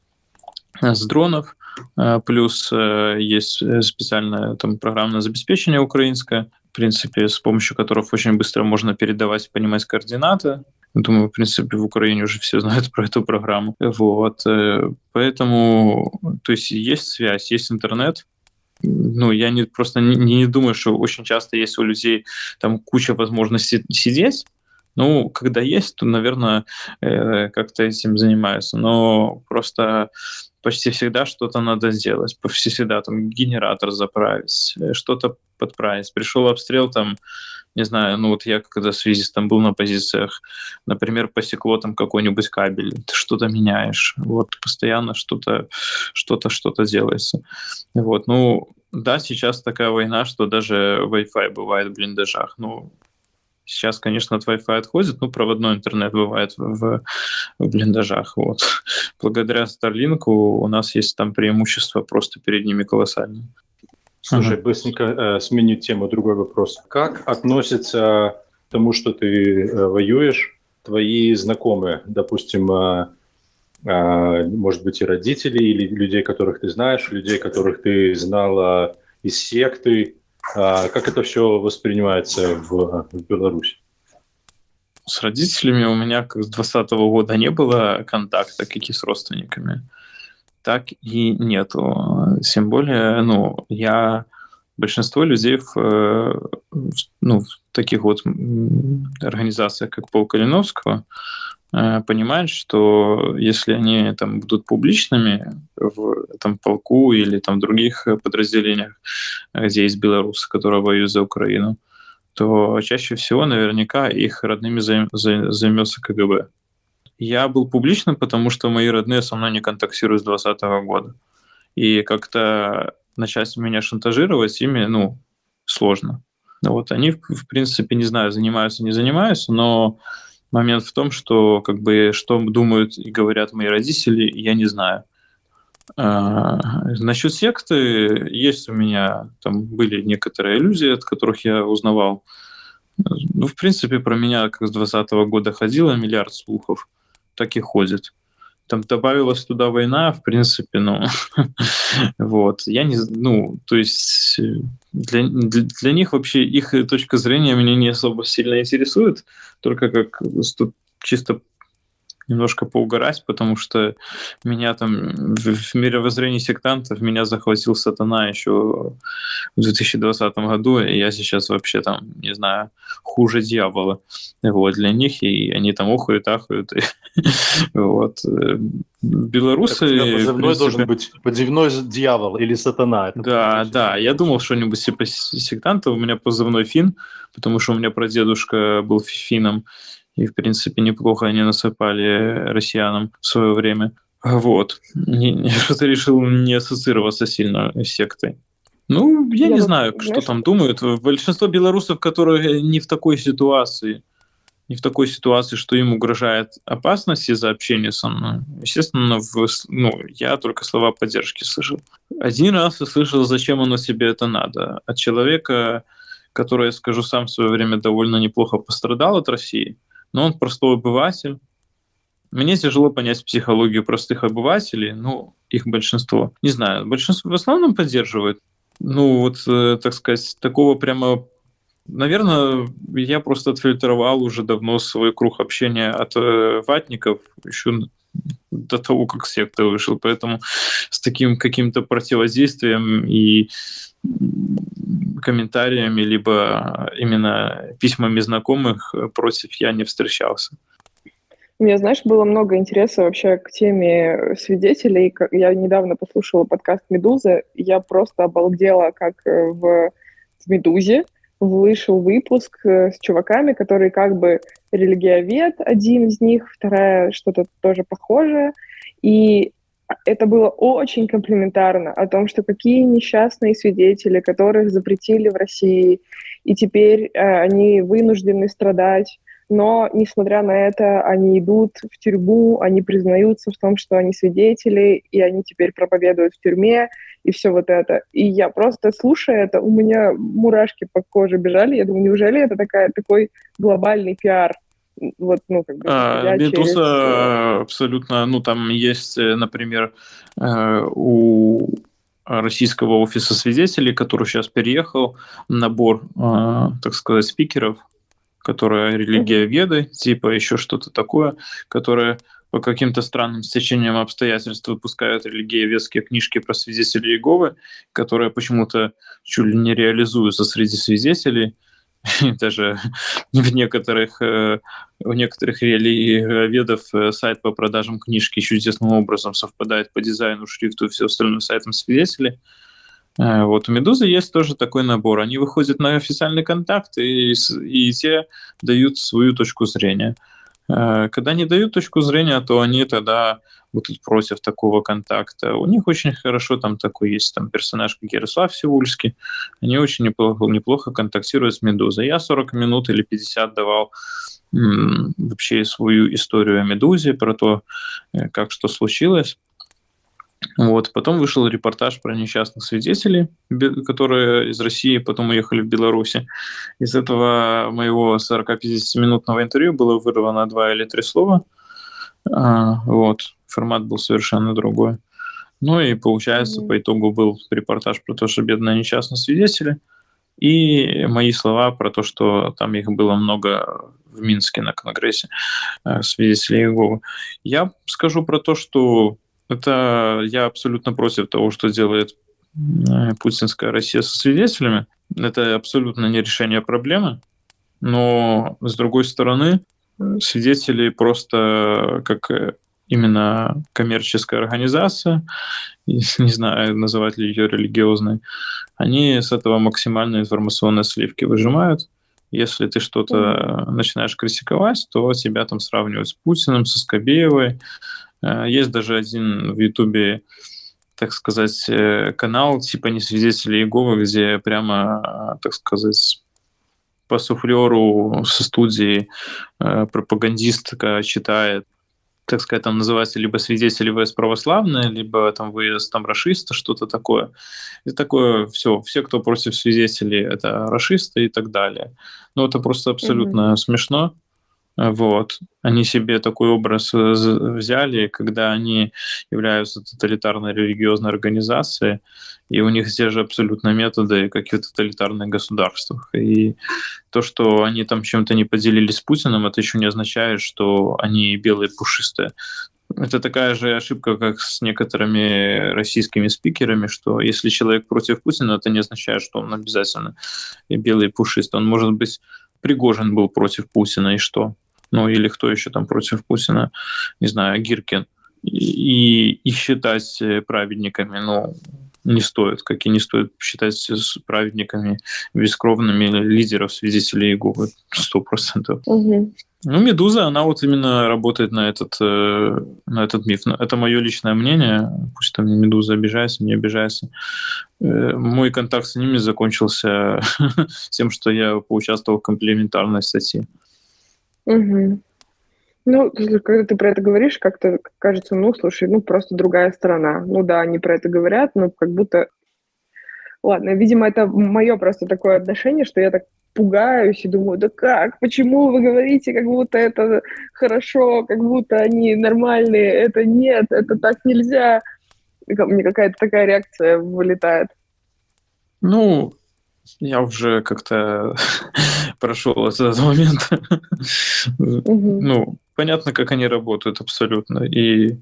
с дронов, э, плюс э, есть э, специальное там программное забеспечение украинское, в принципе, с помощью которого очень быстро можно передавать, понимать координаты. Думаю, в принципе, в Украине уже все знают про эту программу. Вот. Поэтому, то есть есть связь, есть интернет, ну, я не, просто не, не думаю, что очень часто есть у людей там куча возможностей сидеть, ну, когда есть, то, наверное, э, как-то этим занимаются. Но просто почти всегда что-то надо сделать. Почти всегда там генератор заправить, э, что-то подправить. Пришел обстрел там, не знаю, ну вот я когда связистом был на позициях, например, посекло там какой-нибудь кабель, ты что-то меняешь, вот постоянно что-то, что-то, что-то делается. Вот, ну, да, сейчас такая война, что даже Wi-Fi бывает в блиндажах, ну, Сейчас, конечно, от Wi-Fi отходит, но проводной интернет бывает в, в блиндажах. Вот. Благодаря Starlink у нас есть там преимущество просто перед ними колоссальное. Слушай, ага. быстренько э, сменю тему, другой вопрос. Как относится к тому, что ты э, воюешь, твои знакомые, допустим, э, э, может быть, и родители, или людей, которых ты знаешь, людей, которых ты знала из секты, а как это все воспринимается в, в Беларуси? С родителями у меня как с 2020 года не было контакта, как и с родственниками. Так и нету. Тем более, ну, я большинство людей в, ну, в таких вот организациях, как Пол Калиновского, Э, понимают, что если они там будут публичными в этом полку или там других подразделениях, где есть белорусы, которые воюют за Украину, то чаще всего наверняка их родными займ, займется КГБ. Я был публичным, потому что мои родные со мной не контактируют с 2020 года. И как-то начать меня шантажировать ими, ну, сложно. Вот они, в принципе, не знаю, занимаются, не занимаются, но момент в том, что как бы что думают и говорят мои родители, я не знаю. А, насчет секты есть у меня там были некоторые иллюзии, от которых я узнавал. Ну, в принципе, про меня как с 2020 года ходило миллиард слухов, так и ходит. Там добавилась туда война, в принципе, ну, вот, я не, ну, то есть э, для, для, для них вообще их точка зрения меня не особо сильно интересует, только как чисто немножко поугарать, потому что меня там в, мировоззрении сектантов меня захватил сатана еще в 2020 году, и я сейчас вообще там, не знаю, хуже дьявола вот, для них, и они там охают, ахают. И, вот. Белорусы... Позывной должен быть позывной дьявол или сатана. да, да, я думал что-нибудь типа сектанта, у меня позывной фин, потому что у меня прадедушка был фином, и, в принципе, неплохо они насыпали россиянам в свое время. Вот. Что-то решил не ассоциироваться сильно с сектой. Ну, я, я не знаю, знаешь, что там думают. Большинство белорусов, которые не в такой ситуации, не в такой ситуации, что им угрожает опасность из-за общения со мной. Естественно, в, ну, я только слова поддержки слышал. Один раз я слышал, зачем оно себе это надо. От человека, который, я скажу сам, в свое время довольно неплохо пострадал от России – но он простой обыватель. Мне тяжело понять психологию простых обывателей, ну, их большинство. Не знаю, большинство в основном поддерживает. Ну, вот, э, так сказать, такого прямо Наверное, я просто отфильтровал уже давно свой круг общения от э, ватников еще до того, как секта вышел. Поэтому с таким каким-то противодействием и комментариями, либо именно письмами знакомых против я не встречался. У меня, знаешь, было много интереса вообще к теме свидетелей. Я недавно послушала подкаст «Медуза», я просто обалдела, как э, в «Медузе» вышел выпуск э, с чуваками, которые как бы религиовед, один из них, вторая что-то тоже похожее. И это было очень комплиментарно о том, что какие несчастные свидетели, которых запретили в России, и теперь э, они вынуждены страдать. Но, несмотря на это, они идут в тюрьму, они признаются в том, что они свидетели, и они теперь проповедуют в тюрьме, и все вот это. И я просто, слушая это, у меня мурашки по коже бежали. Я думаю, неужели это такая, такой глобальный пиар? Вот, ну, как бы, а, Медуза через... Э, абсолютно, ну, там есть, э, например, э, у российского офиса свидетелей, который сейчас переехал, набор, так сказать, спикеров, которые религия веды, типа еще что-то такое, которое по каким-то странным стечениям обстоятельств выпускают религиоведские книжки про свидетелей Иеговы, которые почему-то чуть ли не реализуются среди свидетелей, даже в некоторых, э, в некоторых религиоведов э, сайт по продажам книжки чудесным образом совпадает по дизайну, шрифту и все остальное сайтом свидетелей. Э, вот у Медузы есть тоже такой набор. Они выходят на официальный контакт, и, и те дают свою точку зрения. Когда не дают точку зрения, то они тогда будут против такого контакта. У них очень хорошо там такой есть там персонаж, как Ярослав Сивульский. Они очень неплохо, неплохо контактируют с Медузой. Я 40 минут или 50 давал вообще свою историю о Медузе, про то, э, как что случилось. Вот. Потом вышел репортаж про несчастных свидетелей, которые из России потом уехали в Беларусь. Из этого моего 40-50-минутного интервью было вырвано два или три слова. А, вот формат был совершенно другой. Ну и получается, mm-hmm. по итогу был репортаж про то, что бедные несчастные свидетели, и мои слова про то, что там их было много в Минске на Конгрессе э, свидетелей Иеговы. Я скажу про то, что это я абсолютно против того, что делает э, путинская Россия со свидетелями. Это абсолютно не решение проблемы. Но, с другой стороны, свидетели просто как э, именно коммерческая организация, не знаю, называть ли ее религиозной, они с этого максимально информационные сливки выжимают. Если ты что-то начинаешь критиковать, то тебя там сравнивают с Путиным, со Скобеевой. Э, есть даже один в Ютубе, так сказать, э, канал типа «Не свидетели Иеговы», где прямо, так сказать, по суфлеру со студии э, пропагандистка читает так сказать, там называется либо свидетели ВС православные, либо там выезд там расисты, что-то такое. И такое все, все, кто против свидетелей, это расисты и так далее. Ну, это просто абсолютно mm-hmm. смешно. Вот. Они себе такой образ э, взяли, когда они являются тоталитарной религиозной организацией, и у них те же абсолютно методы, как и в тоталитарных государствах. И то, что они там чем-то не поделились с Путиным, это еще не означает, что они белые пушистые. Это такая же ошибка, как с некоторыми российскими спикерами, что если человек против Путина, это не означает, что он обязательно белый пушистый. Он может быть Пригожин был против Путина, и что? Ну, или кто еще там против Путина? Не знаю, Гиркин. И, и считать праведниками, ну, не стоит, как и не стоит считать с праведниками бескровными лидеров, свидетелей Иеговы, сто процентов. Угу. Ну, Медуза, она вот именно работает на этот, э, на этот миф. Это мое личное мнение. Пусть там Медуза обижается, не обижается. Э, мой контакт с ними закончился тем, что я поучаствовал в комплементарной статье. Угу. Ну, когда ты про это говоришь, как-то кажется, ну, слушай, ну, просто другая сторона. Ну да, они про это говорят, но как будто... Ладно, видимо, это мое просто такое отношение, что я так пугаюсь и думаю, да как, почему вы говорите, как будто это хорошо, как будто они нормальные, это нет, это так нельзя. Мне какая-то такая реакция вылетает. Ну, я уже как-то прошел этот момент. Ну, понятно, как они работают абсолютно. И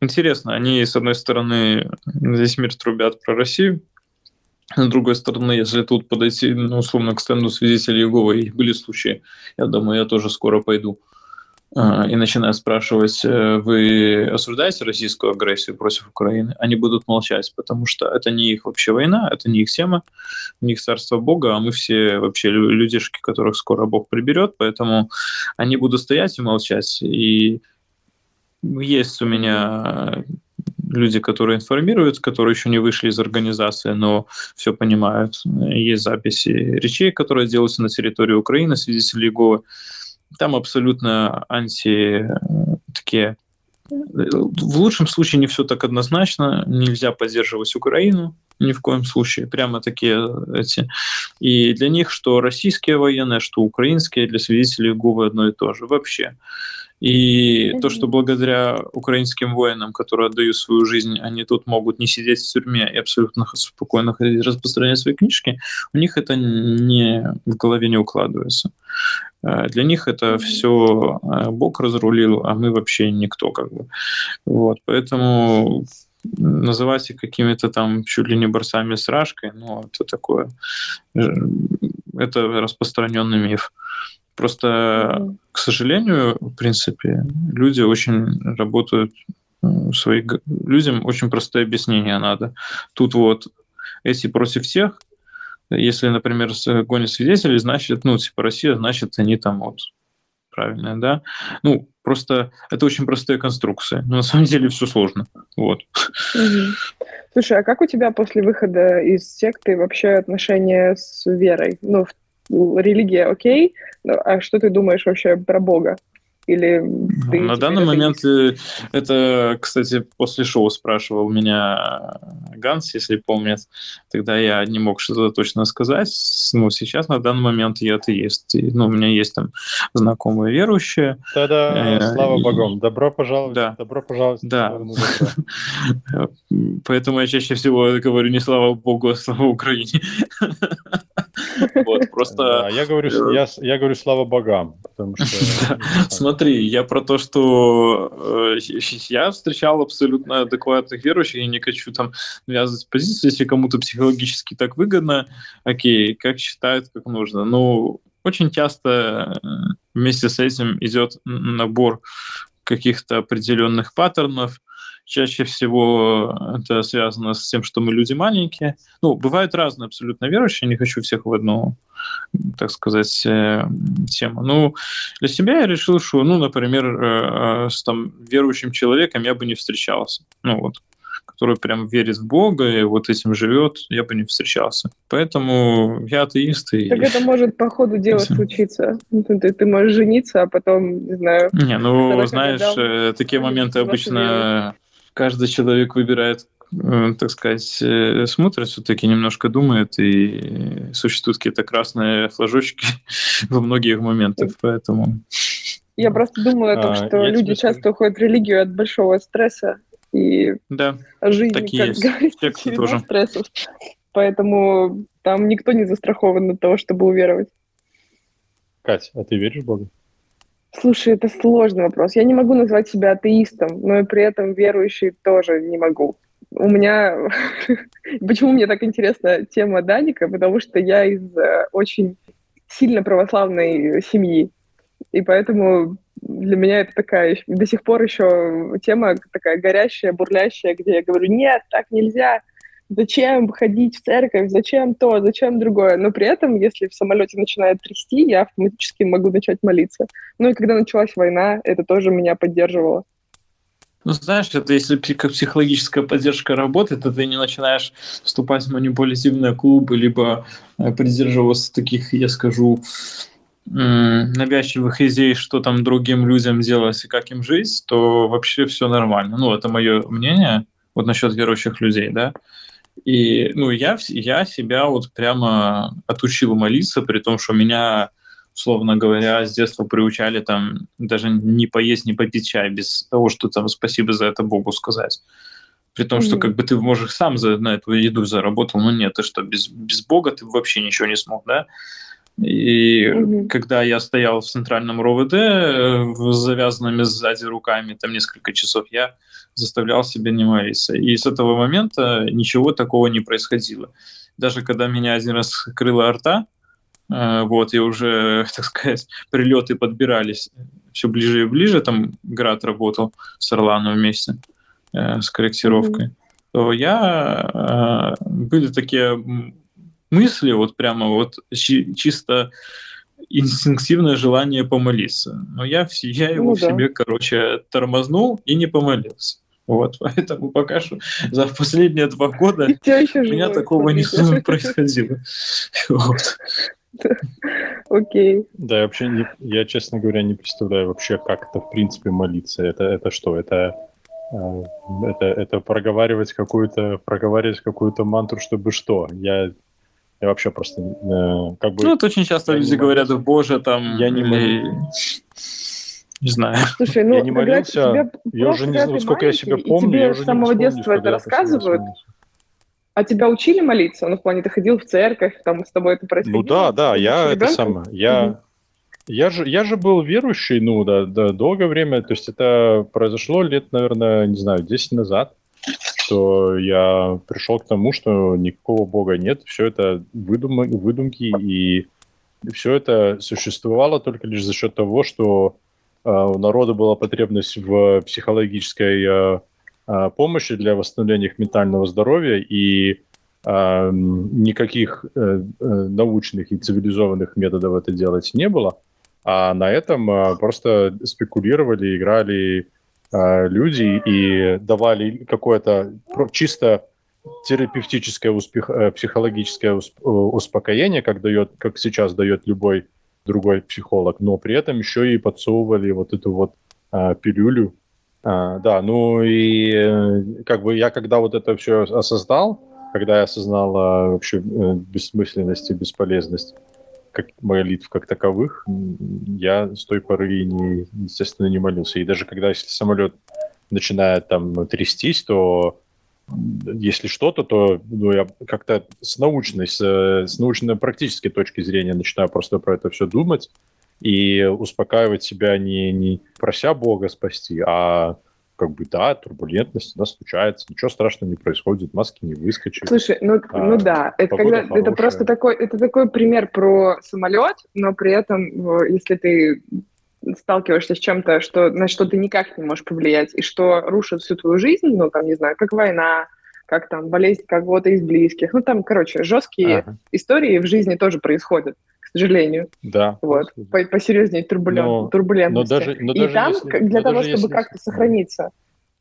интересно, они, с одной стороны, весь мир трубят про Россию, с другой стороны, если тут подойти, ну, условно, к стенду свидетелей Иеговы, и были случаи, я думаю, я тоже скоро пойду, и начинаю спрашивать, э, вы осуждаете российскую агрессию против Украины, они будут молчать, потому что это не их вообще война, это не их тема, у них царство Бога, а мы все вообще людишки, которых скоро Бог приберет, поэтому они будут стоять и молчать. И есть у меня люди, которые информируют, которые еще не вышли из организации, но все понимают. Есть записи речей, которые делаются на территории Украины, свидетели Иеговы. Там абсолютно анти такие в лучшем случае не все так однозначно, нельзя поддерживать Украину ни в коем случае, прямо такие эти. И для них что российские военные, что украинские, для свидетелей Иеговы одно и то же вообще. И то, что благодаря украинским воинам, которые отдают свою жизнь, они тут могут не сидеть в тюрьме и абсолютно спокойно ходить распространять свои книжки, у них это не в голове не укладывается. Э, для них это все э, Бог разрулил, а мы вообще никто, как бы. Вот, поэтому называть их какими-то там чуть ли не борцами с Рашкой, ну, это такое, э, это распространенный миф. Просто, mm-hmm. к сожалению, в принципе, люди очень работают э, свои... Людям очень простое объяснение надо. Тут вот эти против всех, если, например, гонят свидетелей, значит, ну, типа Россия, значит, они там вот правильно, да? Ну, просто это очень простые конструкции, но на самом деле все сложно. Вот. Угу. Слушай, а как у тебя после выхода из секты вообще отношения с верой? Ну, в религия окей, а что ты думаешь вообще про Бога? Или ты На данный момент не... Э, это, кстати, после шоу спрашивал меня Ганс, если помнит. Тогда я не мог что-то точно сказать. Ну, сейчас на данный момент я атеист. И, ну, у меня есть там знакомые верующие. Да-да, э, слава и... богам. Добро пожаловать. Да. Добро пожаловать. Да. Поэтому я чаще всего говорю не слава богу, а слава Украине. Вот, просто... Я говорю, я, я говорю слава богам, потому что... Смотри, я про то, что э, я встречал абсолютно адекватных верующих, я не хочу там навязывать позицию, если кому-то психологически так выгодно, окей, как считают, как нужно. Ну, очень часто э, вместе с этим идет набор каких-то определенных паттернов, Чаще всего это связано с тем, что мы люди маленькие. Ну, бывают разные абсолютно верующие, не хочу всех в одну, так сказать, э, тему. Ну, для себя я решил, что, ну, например, э, с там верующим человеком я бы не встречался. Ну, вот который прям верит в Бога и вот этим живет, я бы не встречался. Поэтому я атеист. И... Так это может по ходу дела случиться. Ну, ты, ты можешь жениться, а потом, не знаю... Не, ну, знаешь, годам, э, такие моменты обычно каждый человек выбирает, э, так сказать, э, смотрит все-таки, немножко думает, и существуют какие-то красные флажочки во многих моментах, поэтому... Я просто думаю о том, А, что я люди часто скажу. уходят в религию от большого стресса, и Да, жизнь, Такие как есть говорится, тоже. стрессов. Поэтому там никто не застрахован от того, чтобы уверовать. Кать, а ты веришь в Бога? Слушай, это сложный вопрос. Я не могу назвать себя атеистом, но и при этом верующей тоже не могу. У меня... Почему мне так интересна тема Даника? Потому что я из э, очень сильно православной семьи. И поэтому для меня это такая до сих пор еще тема такая горящая, бурлящая, где я говорю, нет, так нельзя, зачем ходить в церковь, зачем то, зачем другое. Но при этом, если в самолете начинает трясти, я автоматически могу начать молиться. Ну и когда началась война, это тоже меня поддерживало. Ну, знаешь, это если психологическая поддержка работает, то ты не начинаешь вступать в манипулятивные клубы, либо э, придерживаться таких, я скажу, навязчивых идей, что там другим людям делать и как им жить, то вообще все нормально. Ну, это мое мнение вот насчет верующих людей, да. И, ну, я, я себя вот прямо отучил молиться, при том, что меня, условно говоря, с детства приучали там даже не поесть, не попить чай без того, что там спасибо за это Богу сказать. При том, что как бы ты, может, сам за, на эту еду заработал, но нет, ты что, без, без Бога ты вообще ничего не смог, да? И Мгм. когда я стоял в центральном РОВД э, с завязанными сзади руками, там несколько часов, я заставлял себя не молиться. И с этого момента ничего такого не происходило. Даже когда меня один раз крыло рта, э, вот, и уже, так сказать, прилеты подбирались все ближе и ближе, там Град работал с Орланом вместе э, с корректировкой, то я... были такие мысли, вот прямо вот чи- чисто инстинктивное желание помолиться. Но я, я его Ну в да. себе, короче, тормознул и не помолился. Вот, поэтому пока что за последние два года у меня живой, такого не происходило. Вот. Окей. Да, я вообще, не, я, честно говоря, не представляю вообще, как это в принципе молиться. Это, это что? Это, э, это, это проговаривать какую-то, проговаривать какую-то мантру, чтобы что? Я, я вообще просто э, как бы... Ну, это очень часто я не люди говорят, молюсь. Боже, там, Я не или- Не знаю. Слушай, ну, Я не молился, тебе я уже не знаю, сколько я себя помню, и тебе я уже с самого детства это рассказывают, молился. а тебя учили молиться? Ну, в плане, ты ходил в церковь, там с тобой это происходило? Ну да, да, я это самое. Я, я, же, я же был верующий, ну, да, да, долгое время. То есть это произошло лет, наверное, не знаю, 10 назад, что я пришел к тому, что никакого Бога нет, все это выдум- выдумки, и все это существовало только лишь за счет того, что э, у народа была потребность в психологической э, э, помощи для восстановления их ментального здоровья, и м, никаких э, э, научных и цивилизованных методов это делать не было, а на этом а, просто спекулировали, играли а, люди и давали какое-то чисто терапевтическое успех, э, психологическое э, успокоение, как дает, как сейчас дает любой другой психолог, но при этом еще и подсовывали вот эту вот а, пилюлю. А, да, ну и э, как бы я когда вот это все осознал, когда я осознал а, вообще э, бессмысленность и бесполезность как молитв как таковых, я с той поры, не, естественно, не молился. И даже когда если самолет начинает там трястись, то если что-то, то ну, я как-то с научной, с, с научно-практической точки зрения начинаю просто про это все думать и успокаивать себя не, не прося Бога спасти, а как бы да, турбулентность, она случается, ничего страшного не происходит, маски не выскочили. Слушай, ну, А, ну да, это когда это просто такой, это такой пример про самолет, но при этом, э, если ты сталкиваешься с чем-то, что, на что ты никак не можешь повлиять, и что рушит всю твою жизнь, ну, там, не знаю, как война, как там болезнь кого-то из близких, ну, там, короче, жесткие Ага, истории в жизни тоже происходят, сожалению, да. вот, по- посерьезнее турбулен... Но- Но турбулентности. даже, но И даже там, если- для но того, чтобы если- как-то сохраниться,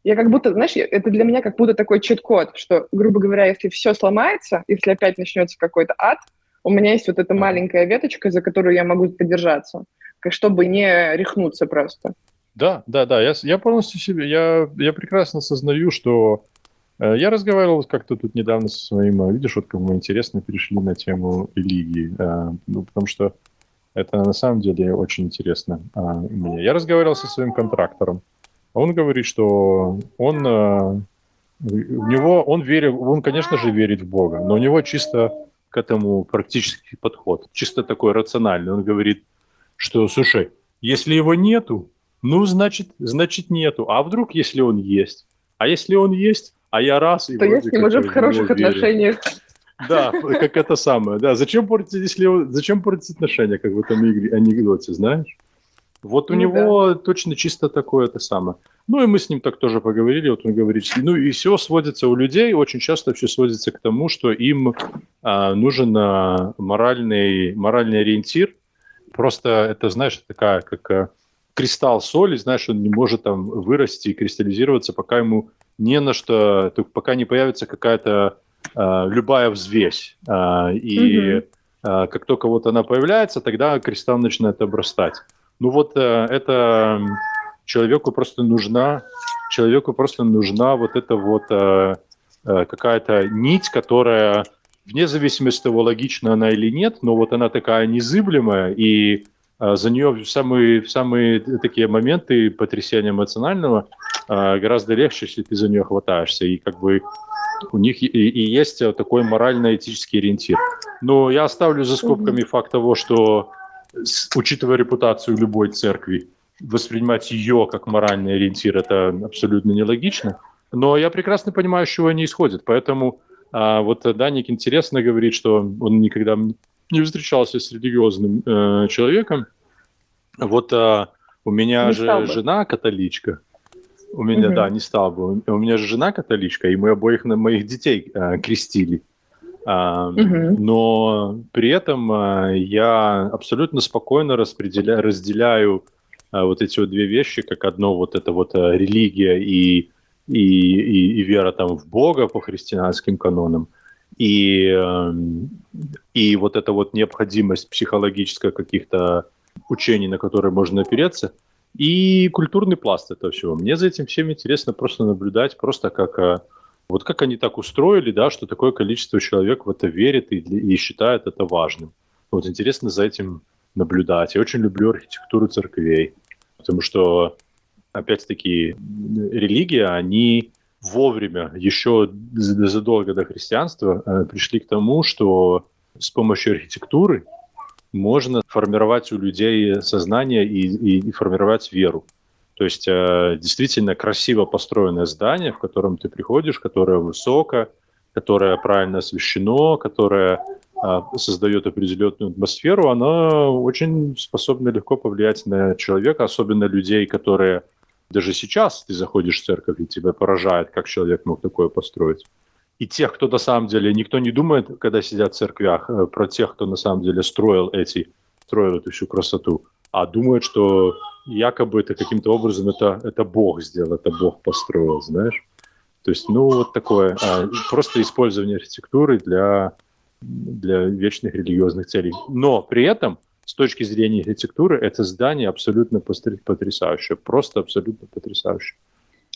я как будто, знаешь, это для меня как будто такой чит-код, что, грубо говоря, если все сломается, если опять начнется какой-то ад, у меня есть вот эта маленькая веточка, за которую я могу подержаться, как- чтобы не рехнуться просто. Да, да, да, я, я полностью себе, я, я прекрасно осознаю, что я разговаривал как-то тут недавно со своим, э, видишь, вот как мы интересно перешли на тему религии, э, ну, потому что Это на самом деле очень интересно мне. Я разговаривал со своим контрактором. Он говорит, что он у него он верит, он, конечно же, верит в Бога, но у него чисто к этому практический подход, чисто такой рациональный. Он говорит, что, слушай, если его нету, ну, значит, значит нету. А вдруг, если он есть? А если он есть, а я раз... И То я с ним уже в хороших отношениях. Да, как это самое, да. Зачем портить, если зачем портить отношения, как в этом анекдоте, знаешь? Вот у ну, него да. точно чисто такое это самое. Ну и мы с ним так тоже поговорили, вот он говорит, ну и все сводится у людей, очень часто все сводится к тому, что им а, нужен а, моральный, моральный ориентир. Просто это, знаешь, такая, как а, кристалл соли, знаешь, он не может там вырасти и кристаллизироваться, пока ему не на что, пока не появится какая-то а, любая взвесь. А, и угу. а, как только вот она появляется, тогда кристалл начинает обрастать. Ну вот а, это человеку просто нужна, человеку просто нужна вот эта вот а, а, какая-то нить, которая вне зависимости от того, логична она или нет, но вот она такая незыблемая, и за нее в самые, в самые такие моменты потрясения эмоционального а, гораздо легче, если ты за нее хватаешься. И как бы у них и, и есть такой морально-этический ориентир. Но я оставлю за скобками mm-hmm. факт того, что, учитывая репутацию любой церкви, воспринимать ее как моральный ориентир – это абсолютно нелогично. Но я прекрасно понимаю, с чего они исходят. Поэтому а, вот Даник интересно говорит, что он никогда не встречался с религиозным э, человеком. Вот а, у меня не же жена католичка. У меня, угу. да, не стал бы. У меня же жена католичка, и мы обоих на моих детей э, крестили. А, угу. Но при этом а, я абсолютно спокойно распределяю, разделяю а, вот эти вот две вещи, как одно вот это вот а, религия и, и, и, и вера там в Бога по христианским канонам, и, а, и вот эта вот необходимость психологическая каких-то учений, на которые можно опереться – и культурный пласт этого всего. Мне за этим всем интересно просто наблюдать, просто как э, вот как они так устроили, да, что такое количество человек в это верит и, и считает это важным. Вот интересно за этим наблюдать. Я очень люблю архитектуру церквей, потому что, опять-таки, религия, они вовремя, еще задолго до христианства, э, пришли к тому, что с помощью архитектуры можно формировать у людей сознание и, и, и формировать веру. То есть э, действительно красиво построенное здание, в котором ты приходишь, которое высоко, которое правильно освещено, которое э, создает определенную атмосферу, оно очень способно легко повлиять на человека, особенно людей, которые даже сейчас ты заходишь в церковь, и тебя поражает, как человек мог такое построить и тех, кто на самом деле, никто не думает, когда сидят в церквях, э, про тех, кто на самом деле строил эти, строил эту всю красоту, а думают, что якобы это каким-то образом это, это Бог сделал, это Бог построил, знаешь. То есть, ну, вот такое, а, просто использование архитектуры для, для вечных религиозных целей. Но при этом, с точки зрения архитектуры, это здание абсолютно потрясающее, просто абсолютно потрясающее.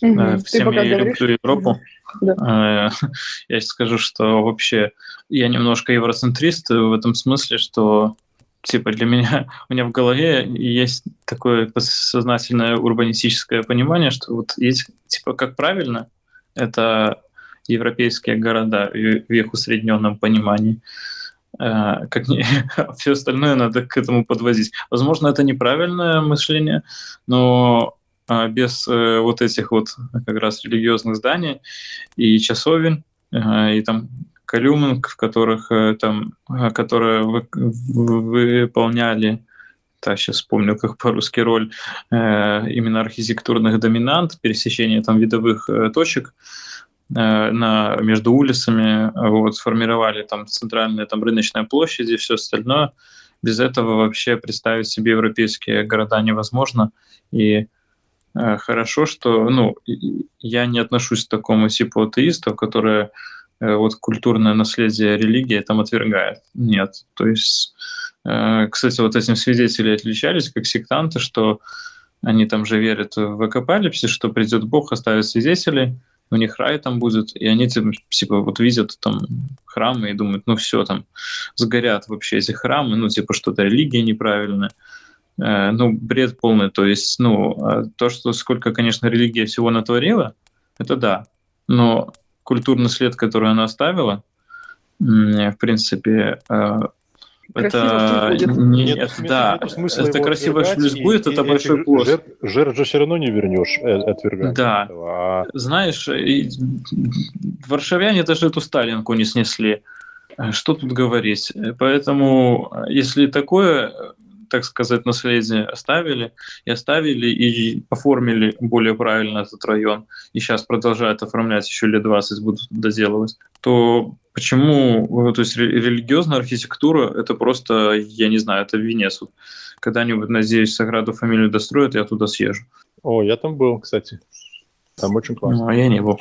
Угу. Всем я говоришь... люблю Европу. Да. Э, я скажу, что вообще я немножко евроцентрист в этом смысле, что типа для меня, у меня в голове есть такое сознательное урбанистическое понимание, что вот есть, типа, как правильно, это европейские города в их усредненном понимании. Э, как не, все остальное надо к этому подвозить. Возможно, это неправильное мышление, но а, без э, вот этих вот как раз религиозных зданий и часовен, и там колюмн, в которых э, там, которые вы, выполняли так, сейчас вспомню, как по-русски роль э, именно архитектурных доминант, пересечения там видовых э, точек э, на, между улицами, вот, сформировали там центральные там рыночные площади и все остальное. Без этого вообще представить себе европейские города невозможно. И Э, хорошо, что ну, я не отношусь к такому типу атеистов, которые э, вот культурное наследие религии там отвергает. Нет. То есть, э, кстати, вот этим свидетели отличались как сектанты, что они там же верят в апокалипсис, что придет Бог, оставит свидетелей, у них рай там будет, и они типа вот видят там храмы и думают, ну все, там сгорят вообще эти храмы, ну типа что-то религия неправильная. Э, ну, бред полный. То есть, ну, а то, что сколько, конечно, религия всего натворила, это да. Но культурный след, который она оставила, в принципе, э, это не, нет, да, нет смысла это красиво шлюз будет, это большой плюс. Жертв, жертв же все равно не вернешь, э, отвергать. Да. Этого, а... Знаешь, и, варшавяне даже эту Сталинку не снесли. Что тут говорить? Поэтому, если такое так сказать, наследие оставили, и оставили, и оформили более правильно этот район, и сейчас продолжают оформлять, еще лет 20 будут доделывать, то почему, то есть религиозная архитектура, это просто, я не знаю, это Венец. Когда-нибудь, надеюсь, Саграду фамилию достроят, я туда съезжу. О, я там был, кстати. Там очень классно. Ну, а я не был.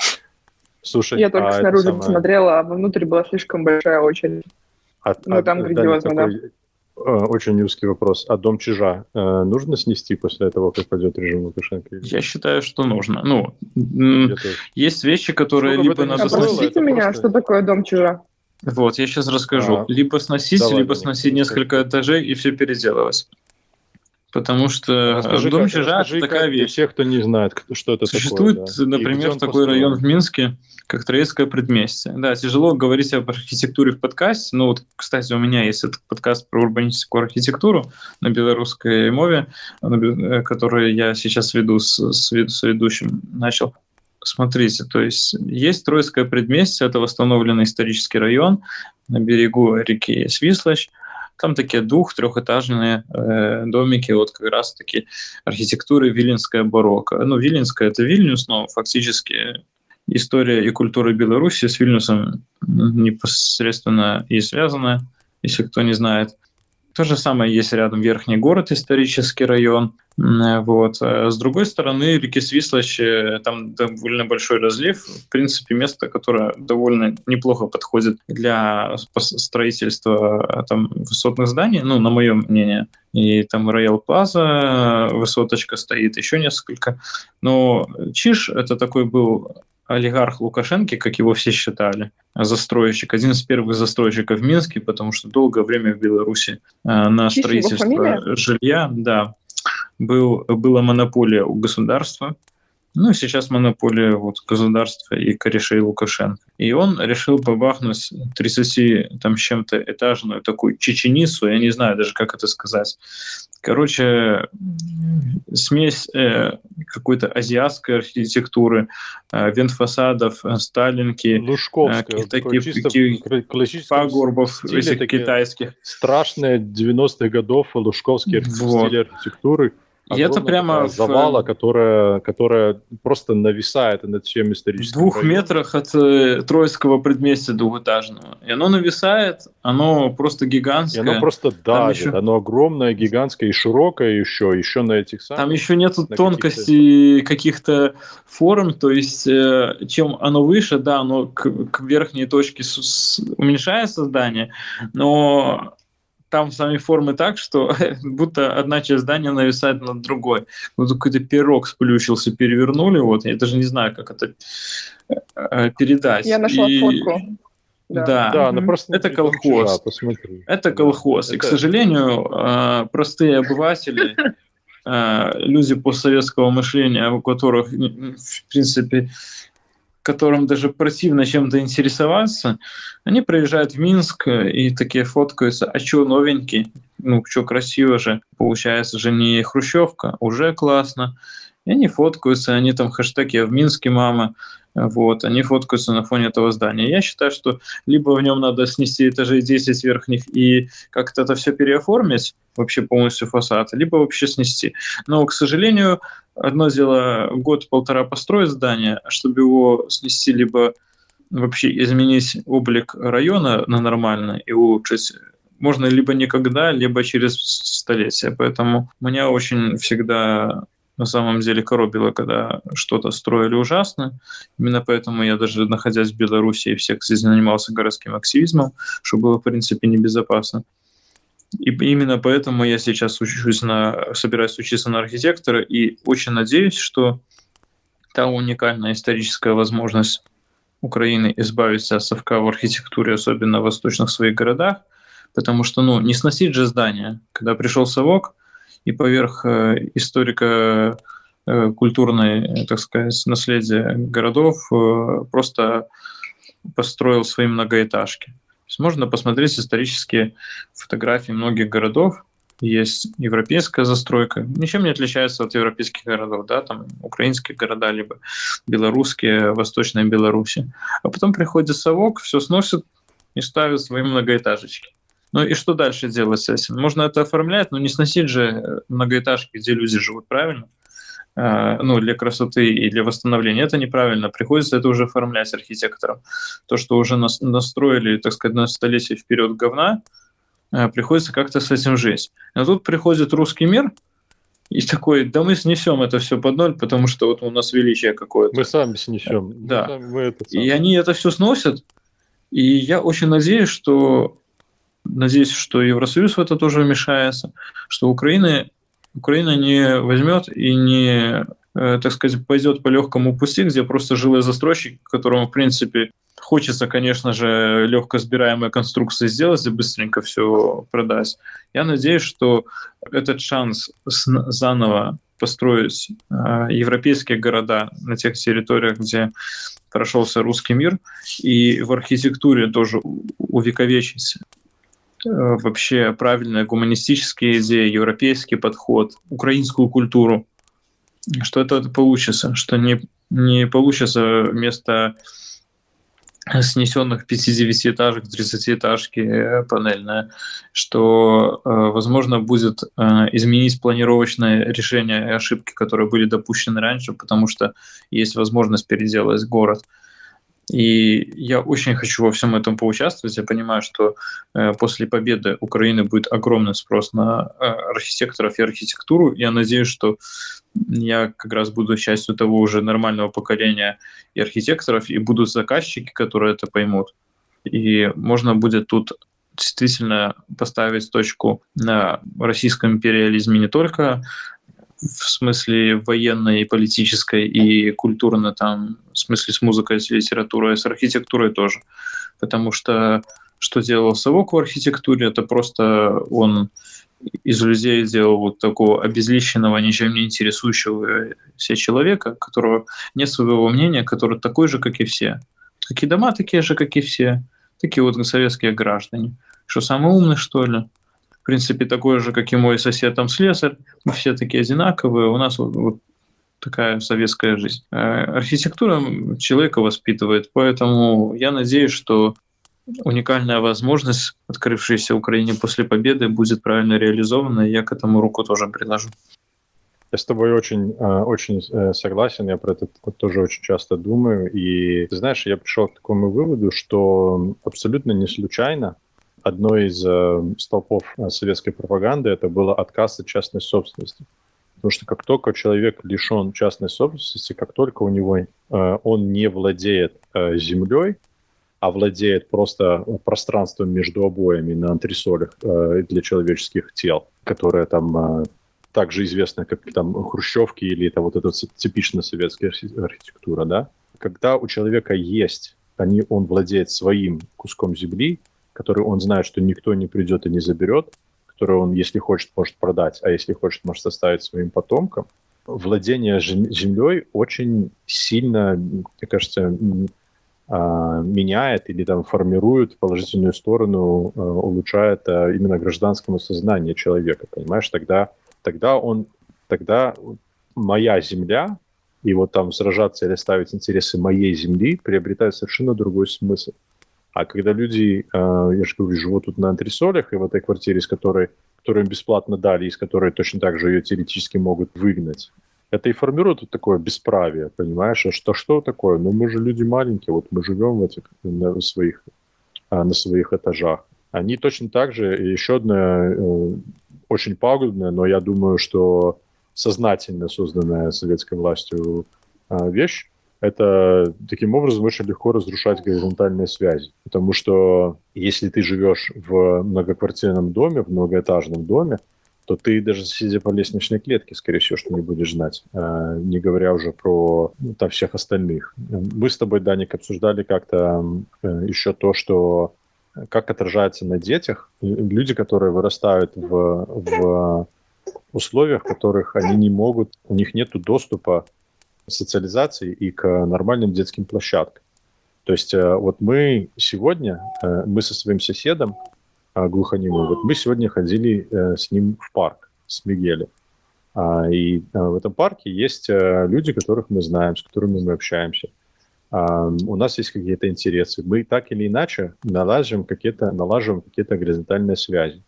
Слушай, я только а снаружи самое... посмотрела, а внутрь была слишком большая очередь. А, ну, а, там грандиозно, да. Такой, Э, очень узкий вопрос. А дом чижа э, нужно снести после того, как пойдет режим Лукашенко? Я считаю, что нужно. Ну, есть вещи, которые Сколько либо надо... Спросите меня, просто... что такое дом чижа? Вот, я сейчас расскажу. А, либо сносить, давай, либо сносить несколько этажей и все переделывать. Потому что расскажи, дом чижа – это такая вещь. Для тех, кто не знает, что это Существует, такое. Существует, да. например, такой построен? район в Минске, как Троицкое предместье. Да, тяжело говорить об архитектуре в подкасте, но вот, кстати, у меня есть этот подкаст про урбанистическую архитектуру на белорусской мове, э, который я сейчас веду с, с, с ведущим, начал. Смотрите, то есть есть Троицкое предместье, это восстановленный исторический район на берегу реки Свислочь, там такие двух-трехэтажные э, домики, вот как раз таки архитектуры виленская барокко. Ну, виленская — это Вильнюс, но фактически история и культура Беларуси с Вильнюсом непосредственно и связана, если кто не знает. То же самое есть рядом Верхний город, исторический район. Вот. А с другой стороны, реки Свислочь, там довольно большой разлив. В принципе, место, которое довольно неплохо подходит для строительства там, высотных зданий, ну, на мое мнение. И там Роял Плаза, высоточка стоит, еще несколько. Но Чиш — это такой был олигарх Лукашенко, как его все считали, застройщик, один из первых застройщиков в Минске, потому что долгое время в Беларуси э, на строительство жилья, да, был, была монополия у государства, ну, сейчас монополия вот, государства и корешей Лукашенко. И он решил побахнуть 30 там чем-то этажную такую чеченицу, я не знаю даже, как это сказать. Короче, смесь э, какой-то азиатской архитектуры, э, вентфасадов, э, сталинки, э, таких пагорбов этих китайских. Страшные 90-х годов лужковские вот. стили архитектуры. И это прямо завала, в... которая, которая просто нависает над всем историческим. В двух районом. метрах от э, Троицкого предместья двухэтажного. И оно нависает, оно просто гигантское. И оно просто давит, еще... оно огромное, гигантское и широкое еще, еще на этих самых. Там еще нету тонкостей каких-то форм, то есть э, чем оно выше, да, оно к, к верхней точке с, уменьшается здание, но там сами формы так, что будто одна часть здания нависает над другой. Вот какой-то пирог сплющился, перевернули, вот, я даже не знаю, как это э, э, передать. Я нашла и... фотку. Да, да, да но просто это колхоз. Вчера, это колхоз. Да, и, это... к сожалению, э, простые обыватели, люди постсоветского мышления, у которых, в принципе, которым даже противно чем-то интересоваться, они приезжают в Минск и такие фоткаются, а что новенький, ну что красиво же, получается же не хрущевка, уже классно. И они фоткаются, они там хэштег «Я в Минске, мама», вот, они фоткаются на фоне этого здания. Я считаю, что либо в нем надо снести этажей 10 верхних и как-то это все переоформить, вообще полностью фасад, либо вообще снести. Но, к сожалению, одно дело год-полтора построить здание, а чтобы его снести, либо вообще изменить облик района на нормальный и улучшить, можно либо никогда, либо через столетия. Поэтому меня очень всегда на самом деле коробило, когда что-то строили ужасно. Именно поэтому я даже, находясь в Беларуси, всех занимался городским активизмом, что было, в принципе, небезопасно. И именно поэтому я сейчас учусь на, собираюсь учиться на архитектора и очень надеюсь, что та уникальная историческая возможность Украины избавиться от совка в архитектуре, особенно в восточных своих городах, потому что, ну, не сносить же здание. Когда пришел совок, и поверх э, историка э, культурной, так сказать, наследия городов э, просто построил свои многоэтажки. То есть можно посмотреть исторические фотографии многих городов, есть европейская застройка, ничем не отличается от европейских городов, да, там украинские города, либо белорусские, восточная Беларуси. А потом приходит совок, все сносит и ставит свои многоэтажечки. Ну и что дальше делать с этим? Можно это оформлять, но не сносить же многоэтажки, где люди живут, правильно? А, ну, для красоты и для восстановления. Это неправильно. Приходится это уже оформлять архитекторам. То, что уже настроили, так сказать, на столетие вперед говна, Э, приходится как-то с этим жить. А тут приходит русский мир, и такой, да мы снесем это все под ноль, потому что вот у нас величие какое-то. Мы сами снесем. Да. Мы, мы это и они это все сносят. И я очень надеюсь, что надеюсь, что Евросоюз в это тоже вмешается, что Украина, Украина не возьмет и не, э, так сказать, пойдет по легкому пути, где просто жилой застройщик, которому, в принципе, Хочется, конечно же, легко сбираемые конструкции сделать и быстренько все продать. Я надеюсь, что этот шанс заново построить э, европейские города на тех территориях, где прошелся русский мир, и в архитектуре тоже увековечить вообще правильные гуманистические идеи, европейский подход, украинскую культуру, что это получится, что не, не получится вместо снесенных 5-9 этажек в 30-этажки э, панельная, что, э, возможно, будет э, изменить планировочное решение и ошибки, которые были допущены раньше, потому что есть возможность переделать город. И я очень хочу во всем этом поучаствовать. Я понимаю, что э, после победы Украины будет огромный спрос на э, архитекторов и архитектуру. Я надеюсь, что я как раз буду частью того уже нормального поколения и архитекторов, и будут заказчики, которые это поймут. И можно будет тут действительно поставить точку на российском империализме не только в смысле военной, политической и культурной, там, в смысле с музыкой, с литературой, с архитектурой тоже. Потому что что делал Совок в архитектуре, это просто он из людей делал вот такого обезличенного, ничем не интересующегося человека, которого нет своего мнения, который такой же, как и все. Какие дома такие же, как и все. Такие вот советские граждане. Что, самый умный, что ли? Принципе, такой же, как и мой сосед там слесарь. Мы все такие одинаковые. У нас вот, вот такая советская жизнь. Э, архитектура человека воспитывает, поэтому я надеюсь, что уникальная возможность, открывшаяся Украине после победы, будет правильно реализована, и я к этому руку тоже приложу. Я с тобой очень, э, очень э, согласен, я про это тоже очень часто думаю. И ты знаешь, я пришел к такому выводу, что абсолютно не случайно одной из э, столпов э, советской пропаганды это было отказ от частной собственности. Потому что как только человек лишен частной собственности, как только у него э, он не владеет э, землей, а владеет просто пространством между обоями на антресолях э, для человеческих тел, которые там э, также известны как там хрущевки или это вот эта типично советская архитектура, да. Когда у человека есть, они, он владеет своим куском земли, который он знает, что никто не придет и не заберет, который он, если хочет, может продать, а если хочет, может оставить своим потомкам. Владение землей очень сильно, мне кажется, а, меняет или там формирует положительную сторону, а, улучшает а, именно гражданскому сознанию человека, понимаешь? Тогда, тогда он, тогда моя земля, и вот там сражаться или ставить интересы моей земли приобретает совершенно другой смысл. А когда люди, э, я же говорю, живут тут на антресолях, и в этой квартире, с которой, которую им бесплатно дали, из которой точно так же ее теоретически могут выгнать, это и формирует вот такое бесправие, понимаешь? А что, что такое? Ну, мы же люди маленькие, вот мы живем в этих, на своих, э, на своих этажах. Они точно так же, и еще одна э, очень пагубная, но я думаю, что сознательно созданная советской властью вещь, это таким образом очень легко разрушать горизонтальные связи. Потому что если ты живешь в многоквартирном доме, в многоэтажном доме, то ты даже сидя по лестничной клетке, скорее всего, что не будешь знать, э, не говоря уже про ну, там, всех остальных. Мы с тобой, Даник, обсуждали как-то э, еще то, что как отражается на детях люди, которые вырастают в, в условиях, в которых они не могут, у них нет доступа социализации и к нормальным детским площадкам. То есть э, вот мы сегодня, мы со своим соседом, а, глухонемой. Вот мы сегодня ходили э, с ним в парк, с Мигелем. А, и а, в этом парке есть э, люди, которых мы знаем, с которыми мы общаемся. У нас есть какие-то интересы. Мы так или иначе налаживаем какие-то, налаживаем какие-то горизонтальные связи.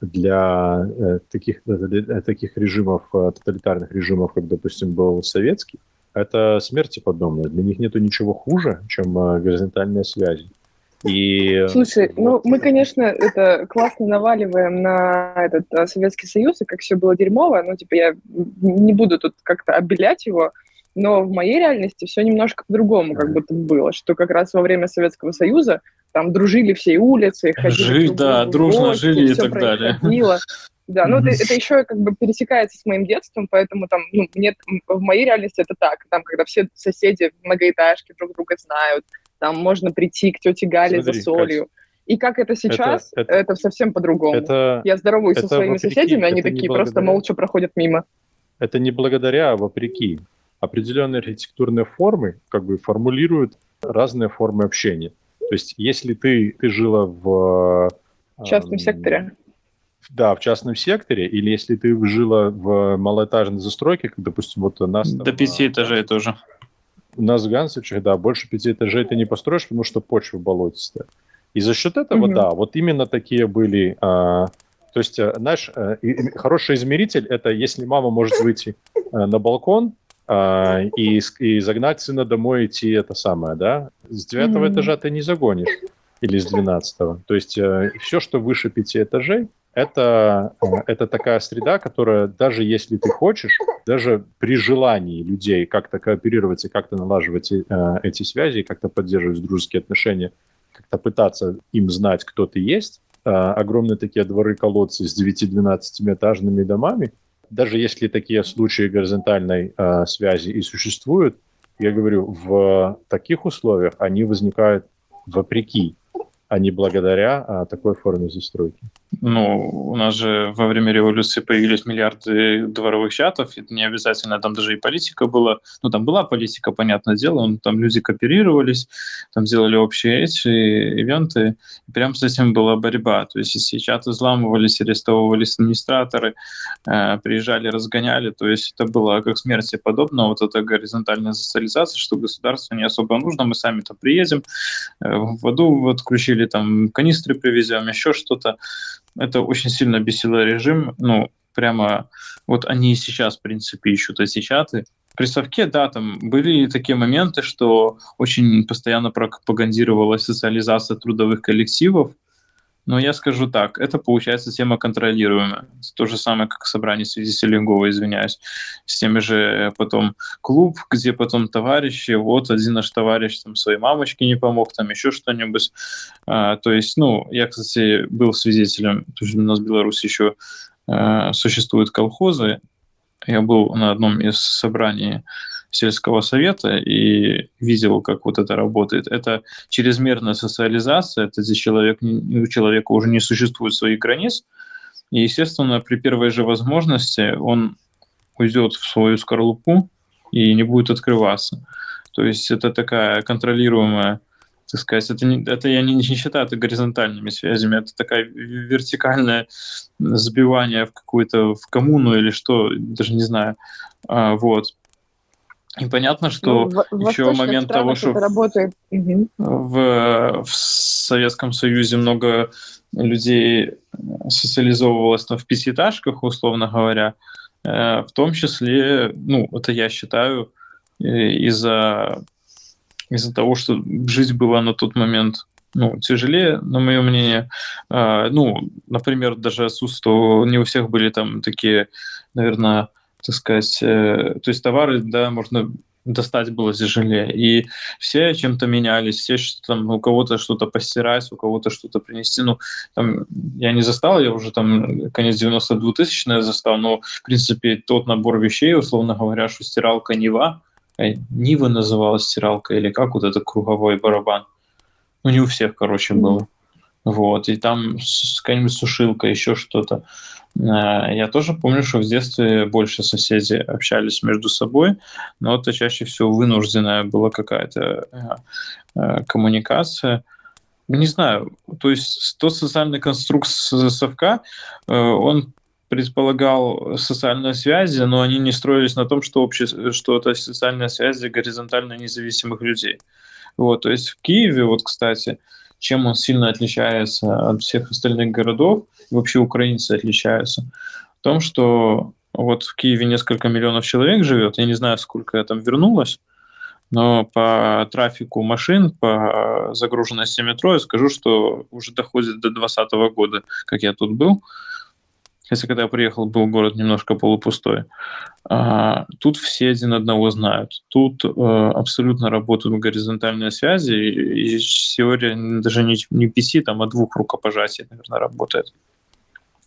Для э, таких, для таких режимов, тоталитарных режимов, как, допустим, был советский, это смерти подобное. Для них нет ничего хуже, чем горизонтальные связи. И... Слушай, ну мы, конечно, это классно наваливаем на этот на Советский Союз, и как все было дерьмово, ну, типа, я не буду тут как-то обелять его, но в моей реальности все немножко по-другому как будто было, что как раз во время Советского Союза там дружили все улицы, ходили Жить, да, дружно гости, жили и так далее. Да, ну это, это еще как бы пересекается с моим детством, поэтому там, ну, нет, в моей реальности это так, там, когда все соседи в многоэтажке друг друга знают, там можно прийти к тете Гале Смотри, за солью. Кать, и как это сейчас, это, это, это совсем по-другому. Это, Я здороваюсь это со своими вопреки, соседями, они такие просто молча проходят мимо. Это не благодаря, а вопреки. Определенные архитектурные формы как бы формулируют разные формы общения. То есть если ты, ты жила в... В частном секторе. Да, в частном секторе, или если ты жила в малоэтажной застройке, как, допустим, вот у нас... До пяти этажей тоже. У нас в Гансовичах, да, больше пяти этажей ты не построишь, потому что почва болотистая. И за счет этого, mm-hmm. да, вот именно такие были... А, то есть, э, знаешь, а, и, хороший измеритель – это если мама может выйти а, на балкон а, и, и загнать сына домой идти это самое, да, с девятого этажа ты не загонишь или с двенадцатого. То есть а, все, что выше пяти этажей, это, э, это такая среда, которая даже если ты хочешь, даже при желании людей как-то кооперировать и как-то налаживать э, эти связи, как-то поддерживать дружеские отношения, как-то пытаться им знать, кто ты есть, э, огромные такие дворы-колодцы с 9-12 этажными домами, даже если такие случаи горизонтальной э, связи и существуют, я говорю, в таких условиях они возникают вопреки а не благодаря а, такой форме застройки. Ну, у нас же во время революции появились миллиарды дворовых чатов, это не обязательно, там даже и политика была, ну, там была политика, понятное дело, но там люди кооперировались, там делали общие эти ивенты, и прям с этим была борьба, то есть если чаты взламывались, арестовывались администраторы, э, приезжали, разгоняли, то есть это было как смерти подобно, вот эта горизонтальная социализация, что государство не особо нужно, мы сами там приедем, э, в воду вот включили или там канистры привезем, еще что-то. Это очень сильно бесило режим. Ну, прямо вот они и сейчас, в принципе, ищут эти чаты. При совке, да, там были такие моменты, что очень постоянно пропагандировалась социализация трудовых коллективов, но я скажу так, это получается тема контролируемая. То же самое, как собрание свидетелей Лингова, извиняюсь. С теми же э, потом клуб, где потом товарищи, вот один наш товарищ там своей мамочке не помог, там еще что-нибудь. А, то есть, ну, я, кстати, был свидетелем, то есть у нас в Беларуси еще а, существуют колхозы. Я был на одном из собраний сельского совета и видел, как вот это работает. Это чрезмерная социализация, это здесь человек, у человека уже не существует своих границ, и, естественно, при первой же возможности он уйдет в свою скорлупу и не будет открываться. То есть это такая контролируемая так сказать, это, не, это я не, не считаю это горизонтальными связями, это такая вертикальное сбивание в какую-то в коммуну или что, даже не знаю. А, вот. И понятно, что ну, еще момент того, что работает. В, в Советском Союзе много людей социализовывалось там, в пятиэтажках, условно говоря, э, в том числе, ну, это я считаю, из-за из-за того, что жизнь была на тот момент ну, тяжелее, на мое мнение. А, ну, например, даже отсутствовало, не у всех были там такие, наверное, так сказать, э, то есть товары, да, можно достать было тяжелее. И все чем-то менялись, все что там у кого-то что-то постирать, у кого-то что-то принести. Ну, там, я не застал, я уже там конец 92 тысячные застал, но, в принципе, тот набор вещей, условно говоря, что стиралка Нива, э, Нива называлась стиралка, или как вот это круговой барабан. Ну, не у всех, короче, было. Вот, и там какая-нибудь сушилка, еще что-то. Э, я тоже помню, что в детстве больше соседи общались между собой, но это чаще всего вынужденная была какая-то э, э, коммуникация. Не знаю, то есть тот социальный конструкт совка, он предполагал социальные связи, но они не строились на том, что, обще... что это социальные связи горизонтально независимых людей. Вот, то есть в Киеве, вот, кстати, чем он сильно отличается от всех остальных городов, и вообще украинцы отличаются, в том, что вот в Киеве несколько миллионов человек живет, я не знаю, сколько там вернулось, но по трафику машин, по загруженности метро я скажу, что уже доходит до 2020 года, как я тут был. Хотя, когда я приехал, был город немножко полупустой. А, тут все один одного знают. Тут а, абсолютно работают горизонтальные связи, и, теория даже не, не пяти, там, а двух рукопожатий, наверное, работает.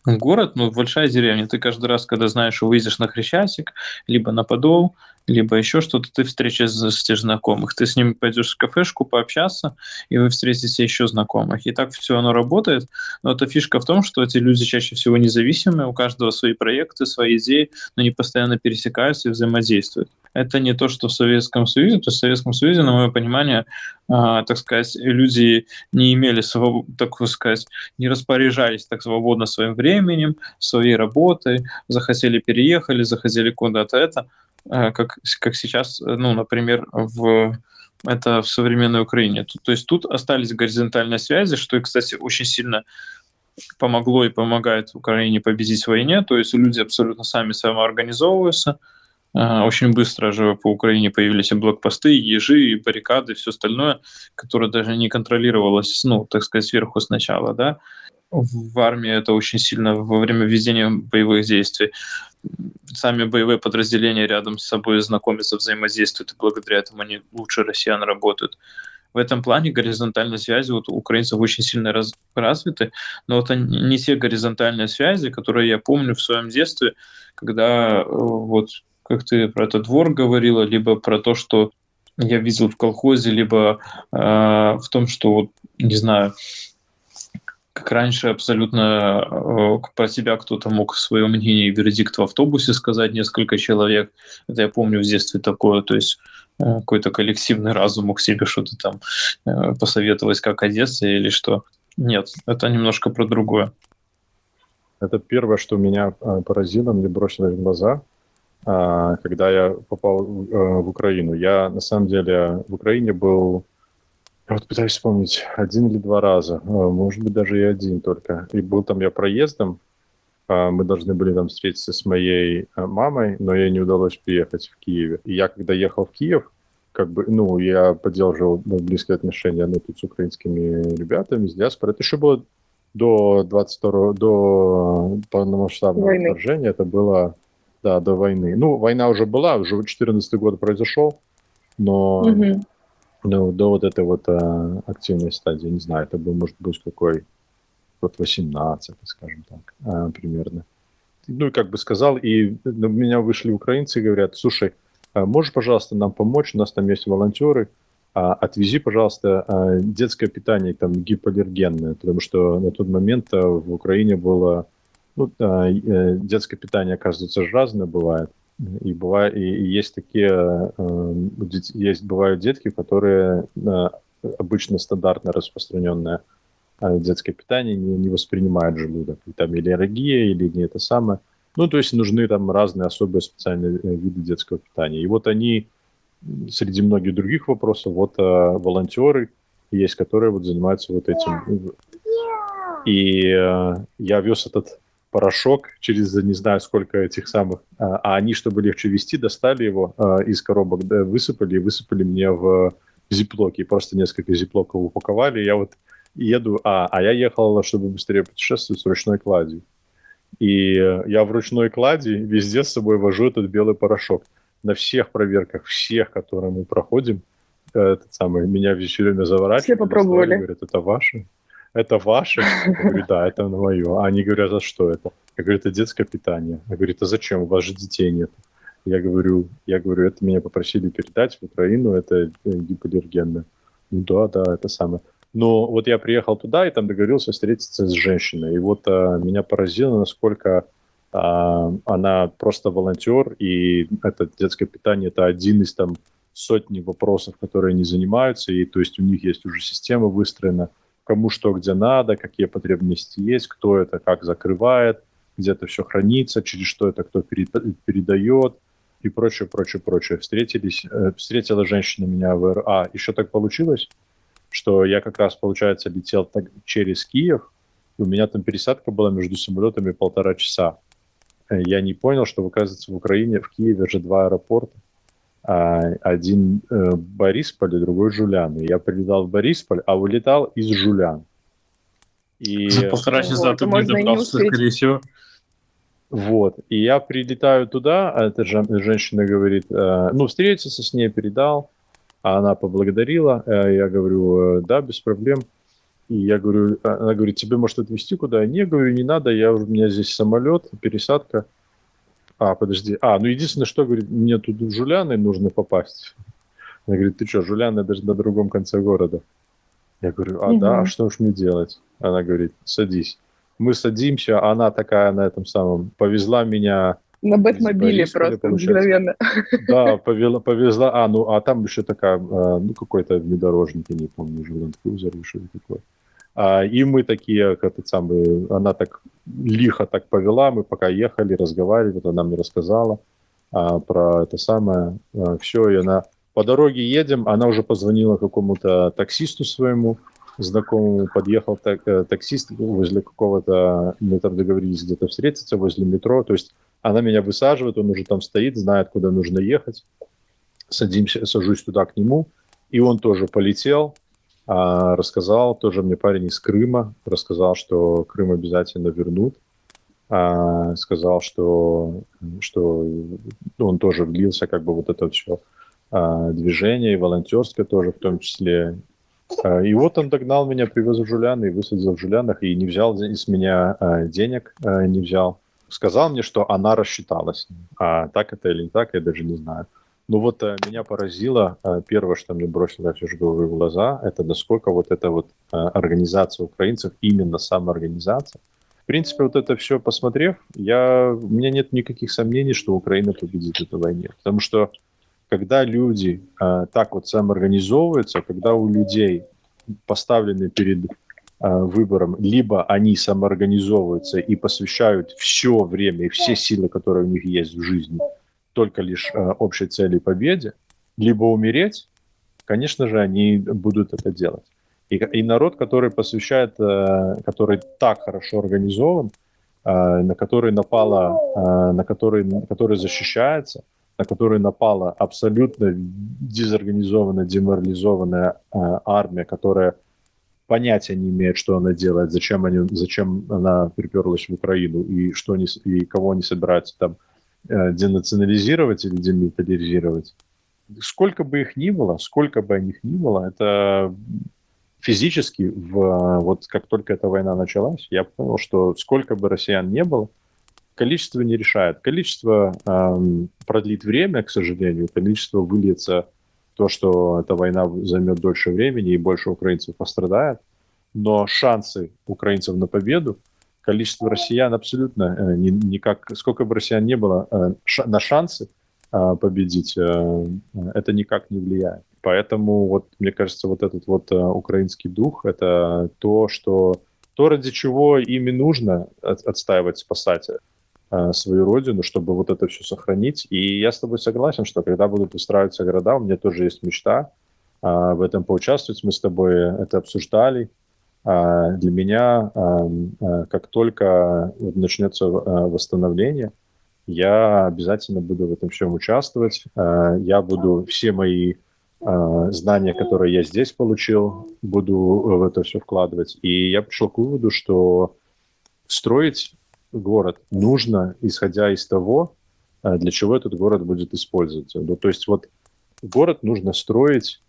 Город, ну, большая деревня. Ты каждый раз, когда знаешь, выйдешь на Хрещатик, либо на Подол, либо еще что-то, ты встретишь знакомых. Ты с ними пойдешь в кафешку пообщаться, и вы встретите еще знакомых. И так все оно работает. Но эта фишка в том, что эти люди чаще всего независимые, у каждого свои проекты, свои идеи, но они постоянно пересекаются и взаимодействуют. Это не то, что в Советском Союзе. То есть в Советском Союзе, на мое понимание, э, так сказать, люди не имели, своб... так сказать, не распоряжались так свободно своим временем, своей работой, захотели переехали, захотели куда-то это. Э, как, как сейчас, э, ну, например, в это в современной Украине. То есть тут остались горизонтальные связи, что, кстати, очень сильно помогло и помогает Украине победить в войне. То есть люди абсолютно сами самоорганизовываются. Э, очень быстро же по Украине появились и блокпосты, и ежи, и баррикады, и все остальное, которое даже не контролировалось, ну, так сказать, сверху сначала, да. В армии это очень сильно во время ведения боевых действий сами боевые подразделения рядом с собой знакомятся, взаимодействуют, и благодаря этому они лучше россиян работают. В этом плане горизонтальные связи вот у украинцев очень сильно раз, развиты, но это не те горизонтальные связи, которые я помню в своем детстве, когда э, вот как ты про этот двор говорила, либо про то, что я видел в колхозе, либо э, в том, что вот не знаю, раньше абсолютно э, про себя кто-то мог свое мнение и вердикт в автобусе сказать несколько человек. Это я помню в детстве такое, то есть э, какой-то коллективный разум мог себе что-то там э, посоветовать, как одеться или что. Нет, это немножко про другое. Это первое, что меня поразило, мне бросилось в глаза, когда я попал в Украину. Я, на самом деле, в Украине был вот пытаюсь вспомнить, один или два раза, а, может быть, даже и один только. И был там я проездом, а, мы должны были там встретиться с моей а, мамой, но ей не удалось приехать в Киеве. И я, когда ехал в Киев, как бы, ну, я поддерживал ну, близкие отношения ну, тут с украинскими ребятами, с диаспорой. Это еще было до 22 до полномасштабного войны. вторжения, это было, да, до войны. Ну, война уже была, уже 14 год произошел, но угу ну, до вот этой вот а, активной стадии, не знаю, это был, может быть, какой год 18, скажем так, а, примерно. Ну, и как бы сказал, и на меня вышли украинцы и говорят, слушай, а можешь, пожалуйста, нам помочь, у нас там есть волонтеры, а, отвези, пожалуйста, а, детское питание там гипоаллергенное, потому что на тот момент а, в Украине было, ну, детское питание, оказывается, разное бывает, и, бывает, и, и есть такие, э, есть, бывают детки, которые э, обычно стандартно распространенное э, детское питание не, не воспринимают желудок. И там или аллергия, или не это самое. Ну, то есть нужны там разные особые специальные виды детского питания. И вот они среди многих других вопросов, вот волонтеры есть, которые вот занимаются вот этим. И я вез этот порошок через не знаю сколько этих самых, а, а они, чтобы легче вести, достали его а, из коробок, да, высыпали и высыпали мне в зиплоки. Просто несколько зиплоков упаковали. Я вот еду, а, а я ехал, чтобы быстрее путешествовать с ручной кладью. И я в ручной клади везде с собой вожу этот белый порошок. на всех проверках, всех, которые мы проходим, этот самый, меня все время заворачивали. Все попробовали. Говорят, это ваше? Это ваше? Я говорю, да, это мое. А они говорят, а что это? Я говорю, это детское питание. Я говорю, а зачем? У вас же детей нет. Я говорю, я говорю, это меня попросили передать в Украину, это э, гипоаллергенно. Ну да, да, это самое. Но вот я приехал туда и там договорился встретиться с женщиной. И вот а, меня поразило, насколько а, она просто волонтер, и это детское питание это один из там сотни вопросов, которые они занимаются, и то есть у них есть уже система выстроена, кому что где надо, какие потребности есть, кто это как закрывает, где это все хранится, через что это кто передает и прочее, прочее, прочее. Встретились, э, встретила женщина меня в РА. Еще так получилось, что я как раз, получается, летел так, через Киев, и у меня там пересадка была между самолетами полтора часа. Э, я не понял, что, оказывается, в Украине, в Киеве же два аэропорта. А, один э, Борисполь, и другой Жулян. И я прилетал в Борисполь, а вылетал из Жулян. И... За полтора часа ты не добрался, скорее всего. Вот. И я прилетаю туда, а эта женщина говорит, э, ну, встретиться с ней, передал, а она поблагодарила. Э, я говорю, да, без проблем. И я говорю, а, она говорит, тебе может отвезти куда? Не, говорю, не надо, я, у меня здесь самолет, пересадка. А, подожди. А, ну единственное, что, говорит, мне тут в Жуляны нужно попасть. Она говорит, ты что, Жуляны даже на другом конце города. Я говорю, а угу. да, а что уж мне делать? Она говорит, садись мы садимся, она такая на этом самом, повезла меня... На Бэтмобиле просто мгновенно. Да, повезла, повезла, а, ну, а там еще такая, а, ну, какой-то внедорожник, я не помню, уже Land Cruiser или что-то такое. А, и мы такие, как этот самый, она так лихо так повела, мы пока ехали, разговаривали, она мне рассказала а, про это самое, а, все, и она по дороге едем, она уже позвонила какому-то таксисту своему, знакомому подъехал так, э, таксист возле какого-то, мы там договорились где-то встретиться, возле метро, то есть она меня высаживает, он уже там стоит, знает, куда нужно ехать, садимся, сажусь туда к нему, и он тоже полетел, а, рассказал, тоже мне парень из Крыма, рассказал, что Крым обязательно вернут, а, сказал, что, что он тоже влился как бы вот это все а, движение, и волонтерское тоже в том числе, а, и вот он догнал меня, привез в Жуляны и высадил в Жулянах, и не взял из меня а, денег, а, не взял. Сказал мне, что она рассчиталась. А так это или не так, я даже не знаю. Ну вот меня поразило, первое, что мне бросило все же в глаза, это насколько вот эта вот организация украинцев, именно самоорганизация. В принципе, вот это все посмотрев, я, у меня нет никаких сомнений, что Украина победит в этой войне. Потому что когда люди э, так вот самоорганизовываются, когда у людей поставлены перед э, выбором, либо они самоорганизовываются и посвящают все время и все силы, которые у них есть в жизни, только лишь э, общей цели победе, либо умереть, конечно же, они будут это делать. И, и народ, который посвящает, э, который так хорошо организован, э, на который напала, на который, который защищается – на которую напала абсолютно дезорганизованная, деморализованная армия, которая понятия не имеет, что она делает, зачем, они, зачем она приперлась в Украину и, что они, и кого они собираются там денационализировать или демилитаризировать. Сколько бы их ни было, сколько бы них ни было, это физически, в, вот как только эта война началась, я понял, что сколько бы россиян не было, количество не решает. Количество эм, продлит время, к сожалению, количество выльется то, что эта война займет дольше времени и больше украинцев пострадает. Но шансы украинцев на победу, количество россиян абсолютно э, никак, сколько бы россиян не было, э, на шансы э, победить, это никак не влияет. Поэтому вот мне кажется, вот этот вот украинский дух, это то, что то, ради чего ими нужно от, отстаивать, спасать свою родину, чтобы вот это все сохранить. И я с тобой согласен, что когда будут устраиваться города, у меня тоже есть мечта в этом поучаствовать. Мы с тобой это обсуждали. А, для меня, а, как только начнется а, восстановление, я обязательно буду в этом всем участвовать. Я буду все мои знания, которые я здесь получил, буду в это все вкладывать. И я пришел к выводу, что строить город нужно, исходя из того, для чего этот город будет использоваться. Ну, то есть вот город нужно строить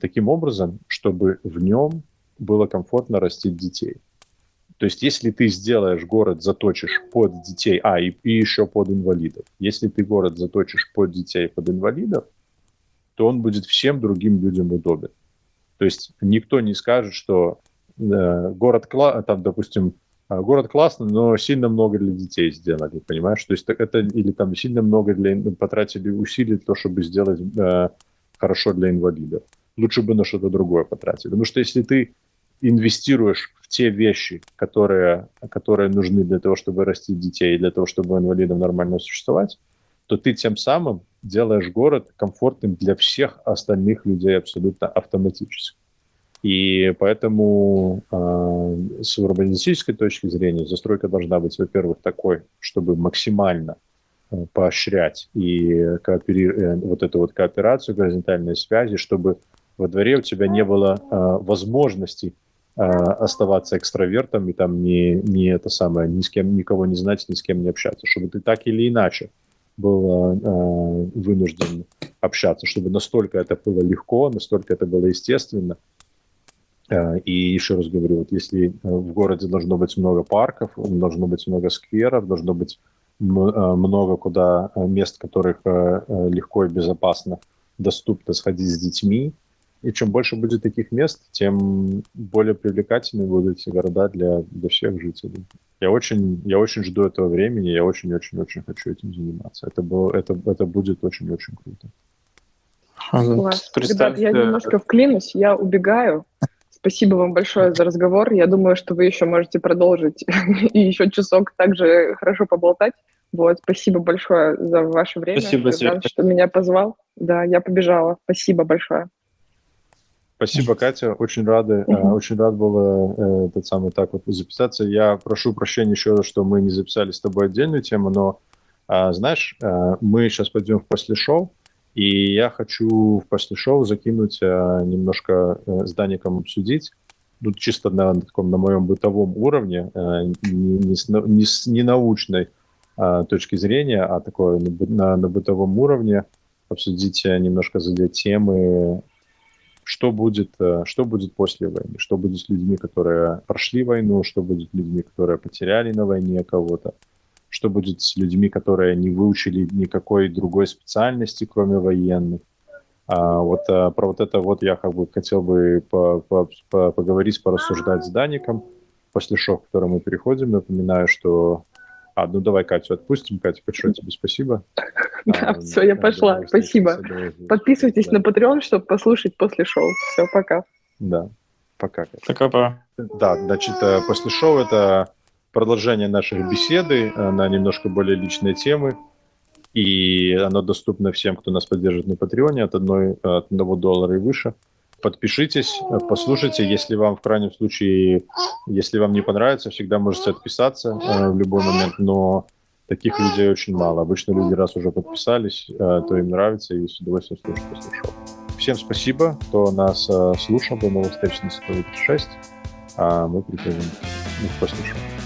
таким образом, чтобы в нем было комфортно растить детей. То есть, если ты сделаешь город, заточишь под детей, а, и, и еще под инвалидов, если ты город заточишь под детей, под инвалидов, то он будет всем другим людям удобен. То есть, никто не скажет, что э, город, там, допустим, э, город классный, но сильно много для детей сделали, понимаешь? То есть, это, или там сильно много для, потратили усилий того, чтобы сделать э, хорошо для инвалидов. Лучше бы на что-то другое потратили. Потому что если ты инвестируешь в те вещи, которые, которые нужны для того, чтобы растить детей, для того, чтобы инвалидам нормально существовать, то ты тем самым делаешь город комфортным для всех остальных людей абсолютно автоматически. И поэтому э, с урбанистической точки зрения застройка должна быть, во-первых, такой, чтобы максимально э, поощрять и кооперировать э, вот эту вот кооперацию, горизонтальные связи, чтобы во дворе у тебя не было э, возможности Э, оставаться экстравертом и там не, не это самое, ни с кем, никого не знать, ни с кем не общаться, чтобы ты так или иначе был э, вынужден общаться, чтобы настолько это было легко, настолько это было естественно. Э, и еще раз говорю, вот если э, в городе должно быть много парков, должно быть много скверов, должно быть э, много куда мест, которых легко и безопасно доступно сходить с детьми, и чем больше будет таких мест, тем более привлекательны будут эти города для, для всех жителей. Я очень, я очень жду этого времени, я очень-очень-очень хочу этим заниматься. Это, было, это, это будет очень-очень круто. Класс. Ребят, я немножко вклинусь, я убегаю. Спасибо вам большое за разговор. Я думаю, что вы еще можете продолжить и еще часок также хорошо поболтать. Вот, спасибо большое за ваше время. Спасибо, Света. что меня позвал. Да, я побежала. Спасибо большое. Спасибо, Катя. Очень рады, uh-huh. очень рад был э, этот самый так вот записаться. Я прошу прощения еще раз, что мы не записали с тобой отдельную тему, но э, знаешь, э, мы сейчас пойдем в после шоу, и я хочу в после шоу закинуть э, немножко э, с Даником обсудить. Тут чисто на таком на моем бытовом уровне, э, не, не, с, не с ненаучной э, точки зрения, а такое на, на, на бытовом уровне обсудить э, немножко задеть темы что будет, э, что будет после войны, что будет с людьми, которые прошли войну, что будет с людьми, которые потеряли на войне кого-то, что будет с людьми, которые не выучили никакой другой специальности, кроме военных. А вот а, про вот это вот я как бы хотел бы по, по, по, поговорить, порассуждать с Даником после шоу, к которому мы переходим. Напоминаю, что а, ну давай Катю отпустим. Катя, большое тебе спасибо. Да, все, я пошла. Спасибо. Подписывайтесь на Patreon, чтобы послушать после шоу. Все, пока. Да, пока. Пока-пока. Да, значит, э, после шоу это продолжение нашей беседы э, на немножко более личные темы. И оно доступно всем, кто нас поддерживает на Патреоне от, одной, от одного доллара и выше подпишитесь, э, послушайте. Если вам в крайнем случае, если вам не понравится, всегда можете отписаться э, в любой момент, но таких людей очень мало. Обычно люди, раз уже подписались, э, то им нравится и с удовольствием слушают после шоу. Всем спасибо, кто нас э, слушал. До новых встреч на Световой 6. А мы приходим ну, после шоу.